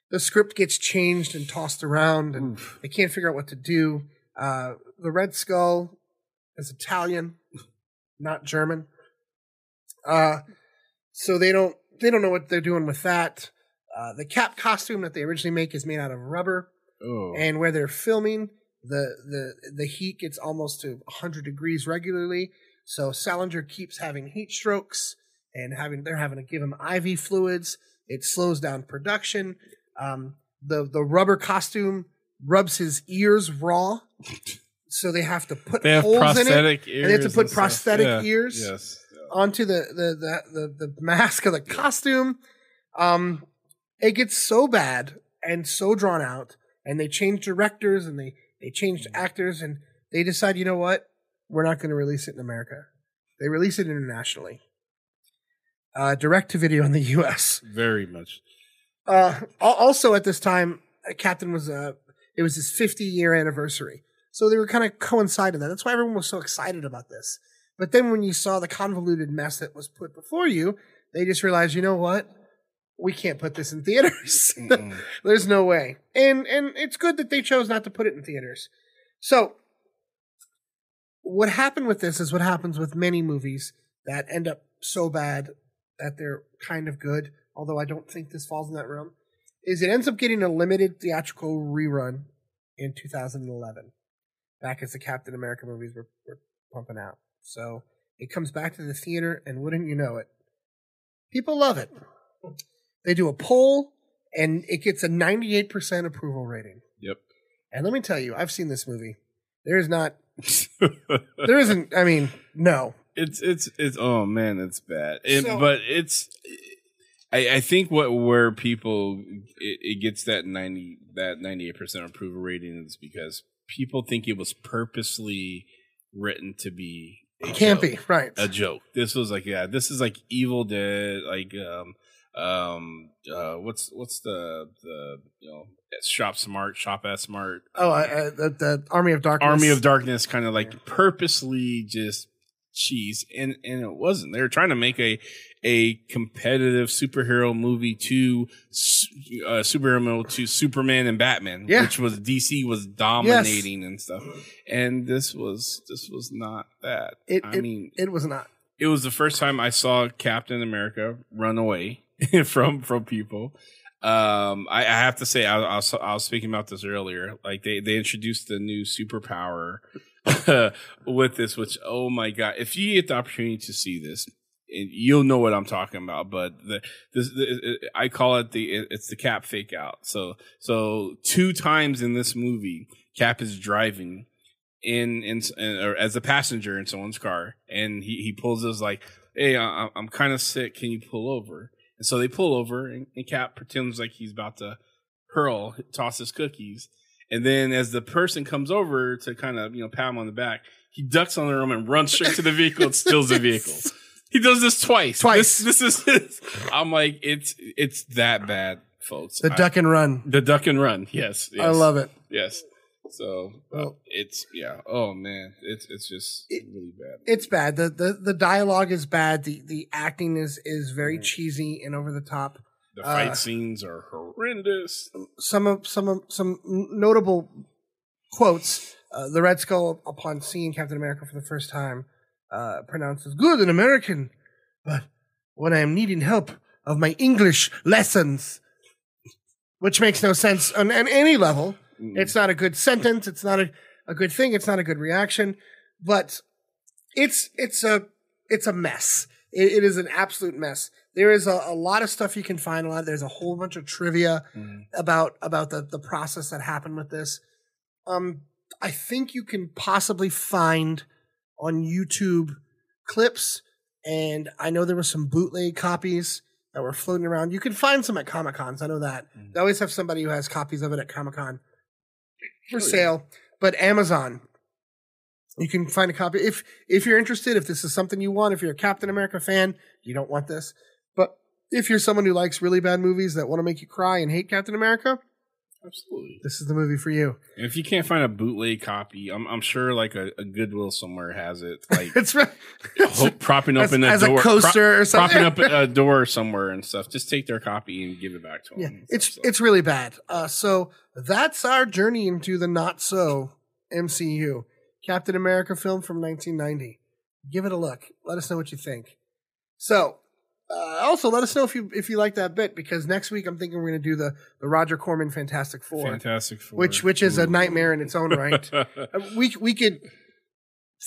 The script gets changed and tossed around, and Oof. they can't figure out what to do. Uh, the Red Skull is Italian, not German. Uh, so they don't they don't know what they're doing with that. Uh, the cap costume that they originally make is made out of rubber, Oh. and where they're filming, the the the heat gets almost to 100 degrees regularly. So Salinger keeps having heat strokes and having they're having to give him IV fluids. It slows down production. Um, the the rubber costume rubs his ears raw, so they have to put have holes in it prosthetic ears. and they have to put prosthetic Yeah. ears. Yes. onto the the the the, the mask of the costume. Um, it gets so bad and so drawn out, and they change directors and they they changed actors, and they decide, you know what, we're not going to release it in America. They release it internationally. Uh, direct to video in the U.S. Very much. Uh, also at this time, uh, Captain was uh, it was his 50 year anniversary, so they were kind of coinciding that. That's why everyone was so excited about this. But then when you saw the convoluted mess that was put before you, they just realized, you know what, we can't put this in theaters. There's no way, and and it's good that they chose not to put it in theaters. So, what happened with this is what happens with many movies that end up so bad that they're kind of good. Although I don't think this falls in that realm, is it ends up getting a limited theatrical rerun in 2011, back as the Captain America movies were, were pumping out. So it comes back to the theater, and wouldn't you know it, people love it. They do a poll, and it gets a 98% approval rating. Yep. And let me tell you, I've seen this movie. There is not, there isn't. I mean, no. it's it's it's oh man, it's bad. It, So- but it's I, I think what where people it, it gets that ninety that ninety eight percent approval rating is because people think it was purposely written to be a Can't joke. be right. a joke. This was like yeah, this is like Evil Dead, like um um uh what's what's the the you know shop smart shop at smart Oh, uh, uh, the, the Army of Darkness. Army of Darkness kind of like purposely just cheese and and it wasn't. They were trying to make a a competitive superhero movie to uh, superhero movie to Superman and Batman, Yeah. which was DC was dominating and stuff. And this was this was not that. It- I it- mean, It was not. it was the first time I saw Captain America run away from from people. Um, I, I have to say, I, I, was, I was speaking about this earlier. Like they they introduced the new superpower with this, which oh my god! If you get the opportunity to see this, you'll know what I'm talking about. But the this the, I call it the it's the Cap fake out. So so two times in this movie, Cap is driving in in or as a passenger in someone's car, and he he pulls us like, "Hey, I, I'm kind of sick. Can you pull over?" And so they pull over, and, and Cap pretends like he's about to hurl, toss his cookies, and then as the person comes over to kind of you know pat him on the back, he ducks on the room and runs straight to the vehicle and steals the vehicle. He does this twice. Twice. This, this is. I'm like, it's it's that bad, folks. The I- duck and run. the duck and run. Yes, yes. I love it. Yes. So uh, Well- it's yeah. Oh man, it's it's just It- really bad. It's bad. The, the the dialogue is bad. The the acting is is very cheesy and over the top. The fight uh, scenes are horrendous. Some of some of some notable quotes. Uh, the Red Skull, upon seeing Captain America for the first time, uh, pronounces "good in American," but when I am needing help of my English lessons, which makes no sense on, on any level. Mm. It's not a good sentence. It's not a, a good thing. It's not a good reaction. But it's it's a it's a mess. It, it is an absolute mess. There is a, a lot of stuff you can find. A lot. There's a whole bunch of trivia Mhm. about about the the process that happened with this. Um, I think you can possibly find on YouTube clips, and I know there were some bootleg copies that were floating around. You can find some at Comic Cons. I know that Mhm. they always have somebody who has copies of it at Comic Con for Oh, yeah. sale. But Amazon, you can find a copy if if you're interested. If this is something you want, if you're a Captain America fan, you don't want this. But if you're someone who likes really bad movies that want to make you cry and hate Captain America, Absolutely. this is the movie for you. And if you can't find a bootleg copy, I'm I'm sure like a, a Goodwill somewhere has it. Like It's right. ho- propping up as, in a as door, a coaster or something. propping up a door somewhere and stuff. Just take their copy and give it back to them. yeah, and it's stuff. it's really bad. Uh, so that's our journey into the not so MCU Captain America film from 1990. Give it a look. Let us know what you think. So Uh, also, let us know if you if you like that bit because next week I'm thinking we're going to do the the Roger Corman Fantastic Four, Fantastic Four. which which is a nightmare in its own right. Uh, we we could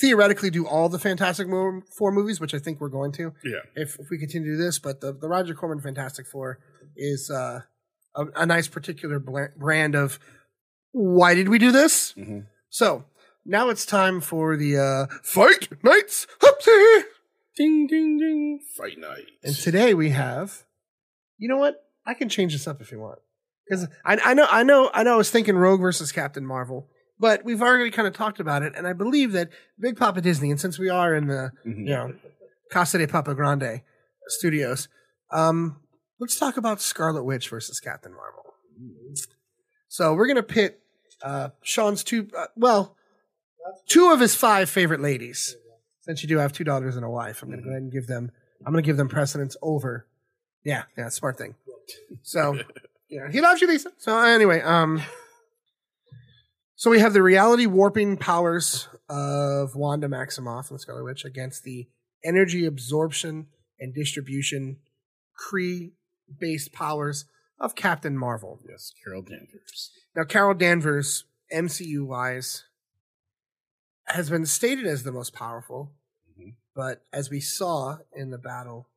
theoretically do all the Fantastic Four movies, which I think we're going to yeah. if, if we continue to do this. But the, the Roger Corman Fantastic Four is uh, a, a nice particular brand of why did we do this? Mhm. So now it's time for the uh, fight nights. Hoopsie! Ding ding ding. Fight night. And today we have, you know what? I can change this up if you want, because I, I know I know I know I was thinking Rogue versus Captain Marvel, but we've already kind of talked about it, and I believe that Big Papa Disney, and since we are in the Mhm. you know Casa de Papa Grande Studios, um, let's talk about Scarlet Witch versus Captain Marvel. So we're gonna pit uh, Sean's two, uh, well, two of his five favorite ladies. Since you do have two daughters and a wife, I'm gonna go ahead and give them. I'm gonna give them precedence over. Yeah, yeah, smart thing. So, yeah, he loves you, Lisa. So anyway, um, so we have the reality warping powers of Wanda Maximoff and the Scarlet Witch against the energy absorption and distribution Kree based powers of Captain Marvel. Yes, Carol Danvers. Now, Carol Danvers, MCU wise, has been stated as the most powerful, Mhm. but as we saw in the battle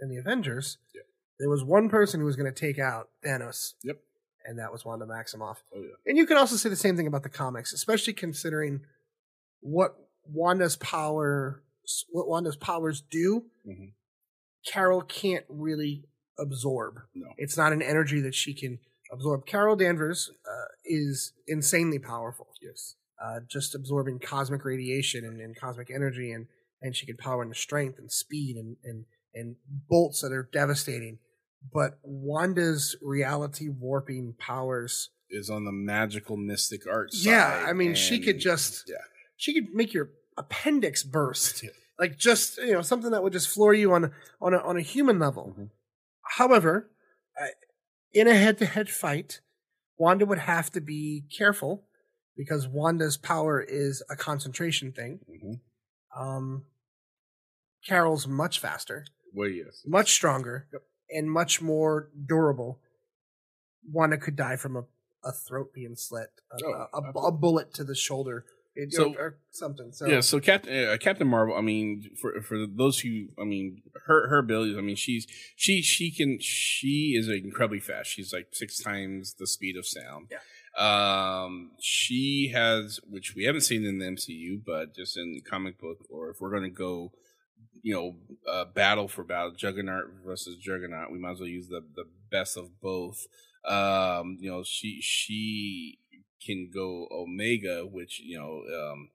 in the Avengers, Yep. there was one person who was going to take out Thanos. Yep. And that was Wanda Maximoff. Oh yeah. And you can also say the same thing about the comics, especially considering what Wanda's power, what Wanda's powers do. Mhm. Carol can't really absorb. No. It's not an energy that she can absorb. Carol Danvers uh, is insanely powerful. Yes. Uh, just absorbing cosmic radiation and, and cosmic energy, and and she can power into strength and speed and and and bolts that are devastating. But Wanda's reality warping powers, Is on the magical mystic art side. Yeah, I mean, she could just- Yeah. she could make your appendix burst, Yeah. like just you know something that would just floor you on on a, on a human level. Mhm. However, uh, in a head-to-head fight, Wanda would have to be careful because Wanda's power is a concentration thing. Mhm. Um, Carol's much faster, Well, yes. much stronger, and much more durable. Wanda could die from a, a throat being slit, a, Oh, a- a, a bullet to the shoulder, it- So- or something. So yeah, so Captain uh, Captain Marvel. I mean, for for those who, I mean, her her abilities. I mean, she's she she can she is incredibly fast. She's like six times the speed of sound. Yeah. Um, she has, which we haven't seen in the MCU, but just in comic book, or if we're gonna go, you know, uh, battle for battle, Juggernaut versus Juggernaut, we might as well use the the best of both. Um, you know, she she can go Omega, which you know, um,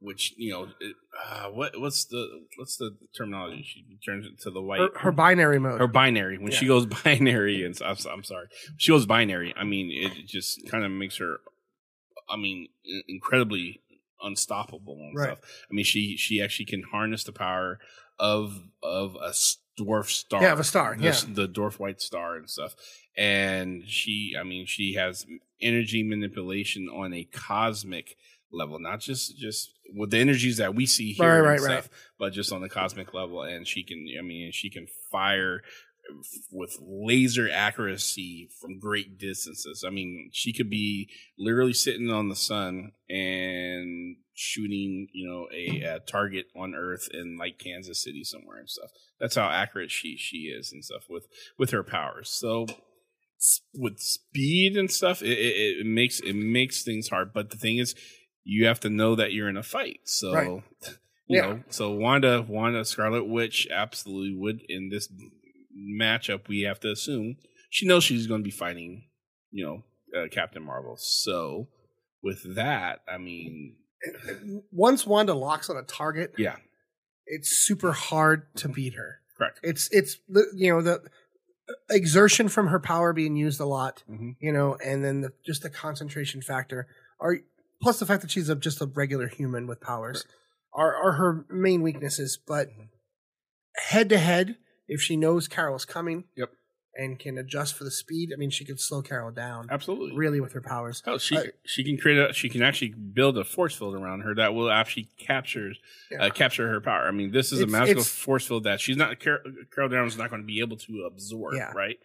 which you know, it, uh, what what's the what's the terminology? She turns it to the white. her, her binary mode. Her binary. When she goes binary, and I'm, I'm sorry, she goes binary. I mean, it just kind of makes her. I mean, incredibly unstoppable and Right. stuff. I mean, she she actually can harness the power of of a dwarf star. Yeah, of a star, the, yeah. the dwarf white star and stuff. And she, I mean, she has energy manipulation on a cosmic level, not just just with the energies that we see here, Right, and right, stuff, but just on the cosmic level. And she can, I mean, she can fire with laser accuracy from great distances. I mean, she could be literally sitting on the sun and shooting, you know, a, a target on Earth in like Kansas City somewhere and stuff. That's how accurate she she is and stuff with with her powers. So with speed and stuff, it, it, it makes it makes things hard. But the thing is, you have to know that you're in a fight. So. Right. You Yeah. know, so Wanda, Wanda Scarlet Witch absolutely would in this matchup. We have to assume she knows she's going to be fighting, you know, uh, Captain Marvel. So with that, I mean, Once Wanda locks on a target, yeah, it's super hard to beat her. correct. It's it's you know the exertion from her power being used a lot, Mhm. you know, and then the, just the concentration factor, are plus the fact that she's a, just a regular human with powers, are are her main weaknesses. But head to head, if she knows Carol's coming, Yep. and can adjust for the speed. I mean, she could slow Carol down Absolutely. really with her powers. Oh, she Uh, she can create a she can actually build a force field around her that will actually capture Yeah. uh, capture her power. I mean, this is It's- a magical it's- force field that she's not Car- Carol Danvers is not going to be able to absorb. Yeah. Right.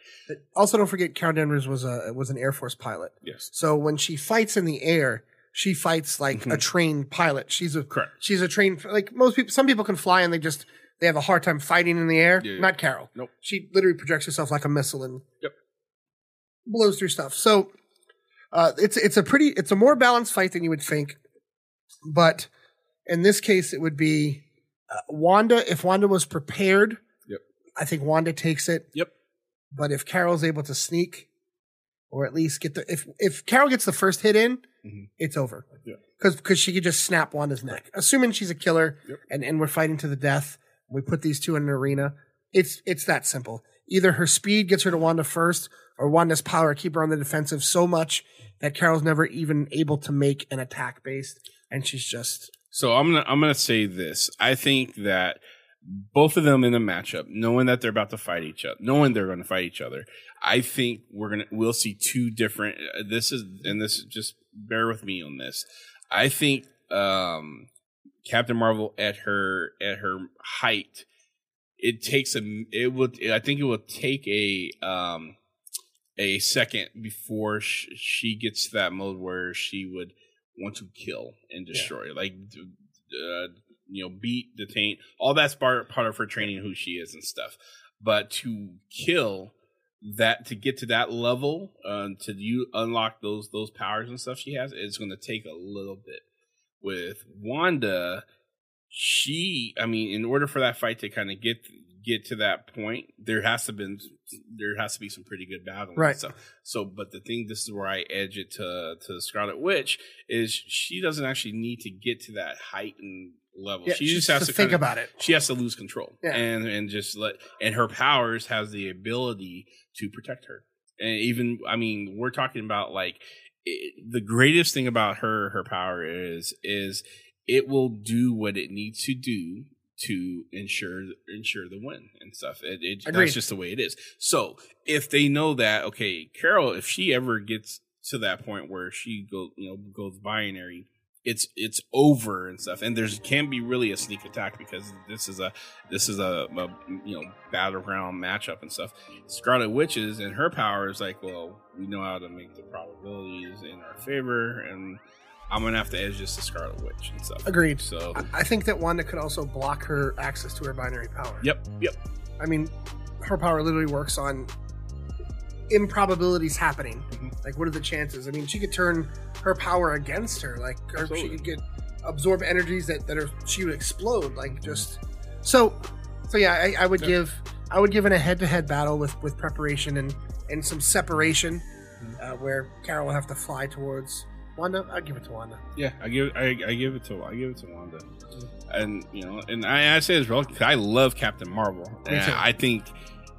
Also, don't forget Carol Danvers was a was an Air Force pilot. Yes. So when she fights in the air, she fights like a Mhm. trained pilot. She's a Correct. she's a trained like most people. Some people can fly and they just they have a hard time fighting in the air. Yeah. Not Carol. Nope. She literally projects herself like a missile and Yep. blows through stuff. So uh, it's it's a pretty it's a more balanced fight than you would think, but in this case it would be uh, Wanda. If Wanda was prepared, Yep. I think Wanda takes it. Yep. But if Carol's able to sneak, or at least get the if if Carol gets the first hit in, Mhm. it's over. Yeah. Because because she could just snap Wanda's neck, assuming she's a killer, Yep. and and we're fighting to the death. We put these two in an arena. It's it's that simple. Either her speed gets her to Wanda first, or Wanda's power keep her on the defensive so much that Carol's never even able to make an attack based, and she's just So I'm gonna I'm gonna say this. I think that both of them in a matchup, knowing that they're about to fight each other, knowing they're going to fight each other, I think we're gonna we'll see two different. uh, This is and this is just bear with me on this. I think um, Captain Marvel at her at her height, it takes a it would I think it will take a um, a second before sh- she gets to that mode where she would want to kill and destroy, like uh, you know, beat, detain. All that's part part of her training, who she is and stuff. But to kill that, to get to that level, uh, to you unlock those those powers and stuff she has, it's going to take a little bit. With Wanda, she, I mean, in order for that fight to kind of get get to that point, there has to been there has to be some pretty good battling Right. so. So, but the thing, this is where I edge it to to Scarlet Witch is she doesn't actually need to get to that heightened level. yeah, she she just has to to think kinda- about it. She has to lose control, Yeah. and and just let and her powers has the ability to protect her. And even, I mean, we're talking about like it, the greatest thing about her her power is is it will do what it needs to do to ensure ensure the win and stuff. It, it that's just the way it is. So if they know that, okay, Carol, if she ever gets to that point where she go you know goes binary, it's it's over and stuff. And there's can be really a sneak attack because this is a this is a, a you know battleground matchup and stuff. Scarlet Witches and her power is like, well, we know how to make the probabilities in our favor, and I'm gonna have to edge this to Scarlet Witch and stuff. Agreed. So, I- I think that Wanda could also block her access to her binary power. yep, yep, I mean, her power literally works on improbabilities happening. Mhm. Like, what are the chances? I mean, she could turn her power against her. Like, or she could get absorb energies that that are she would explode. Like, just so. So yeah, I, I would Yeah. give I would give in a head to head battle with with preparation and and some separation, uh, where Carol will have to fly towards Wanda. I'd give it to Wanda. yeah. I give I, I give it to I give it to Wanda, and you know, and I, I say this, bro. I love Captain Marvel, and. I think.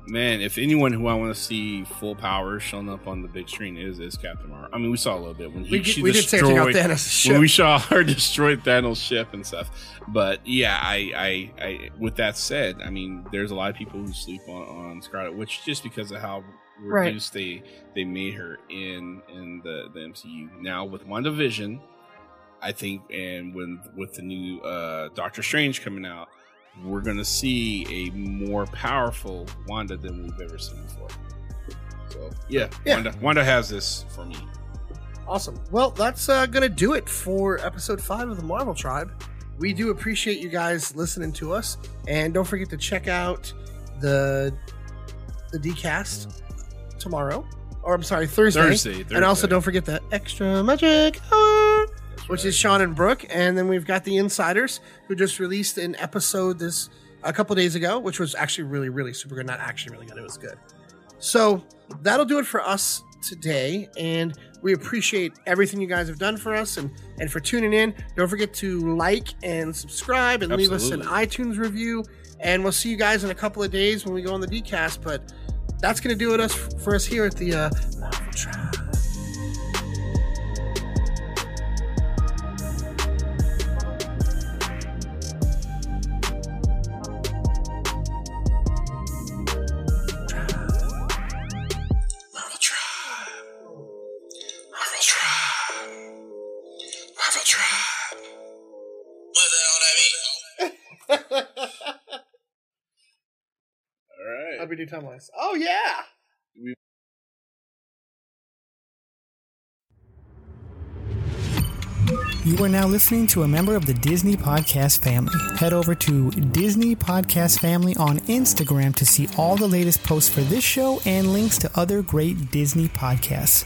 Man, if anyone who I want to see full power showing up on the big screen is is Captain Marvel. I mean, we saw a little bit when he We, she we did say take out destroyed- Thanos' ship. when we saw her destroy Thanos' ship and stuff. But yeah, I, I, I, with that said, I mean, there's a lot of people who sleep on, on Scarlet Witch just because of how Right. reduced they they made her in in the the MCU. Now with WandaVision, I think, and when with the new uh, Doctor Strange coming out, we're gonna see a more powerful Wanda than we've ever seen before. So yeah, Yeah. Wanda, Wanda has this for me. Awesome. Well, that's uh, going to do it for episode five of the Marvel Tribe. We do appreciate you guys listening to us, and don't forget to check out the the DCast tomorrow, or I'm sorry, Thursday. Thursday, And also, don't forget the extra magic hour, which is Sean and Brooke, and then we've got the Insiders who just released an episode this a couple days ago, which was actually really, really super good. Not actually really good; it was good. So that'll do it for us today, and we appreciate everything you guys have done for us and and for tuning in. Don't forget to like and subscribe and leave us an iTunes review. And we'll see you guys in a couple of days when we go on the DCast. But that's going to do it us for us here at the uh, Marvel. WD Time Wise. Oh yeah. You are now listening to a member of the Disney Podcast family. Head over to Disney Podcast Family on Instagram to see all the latest posts for this show and links to other great Disney podcasts.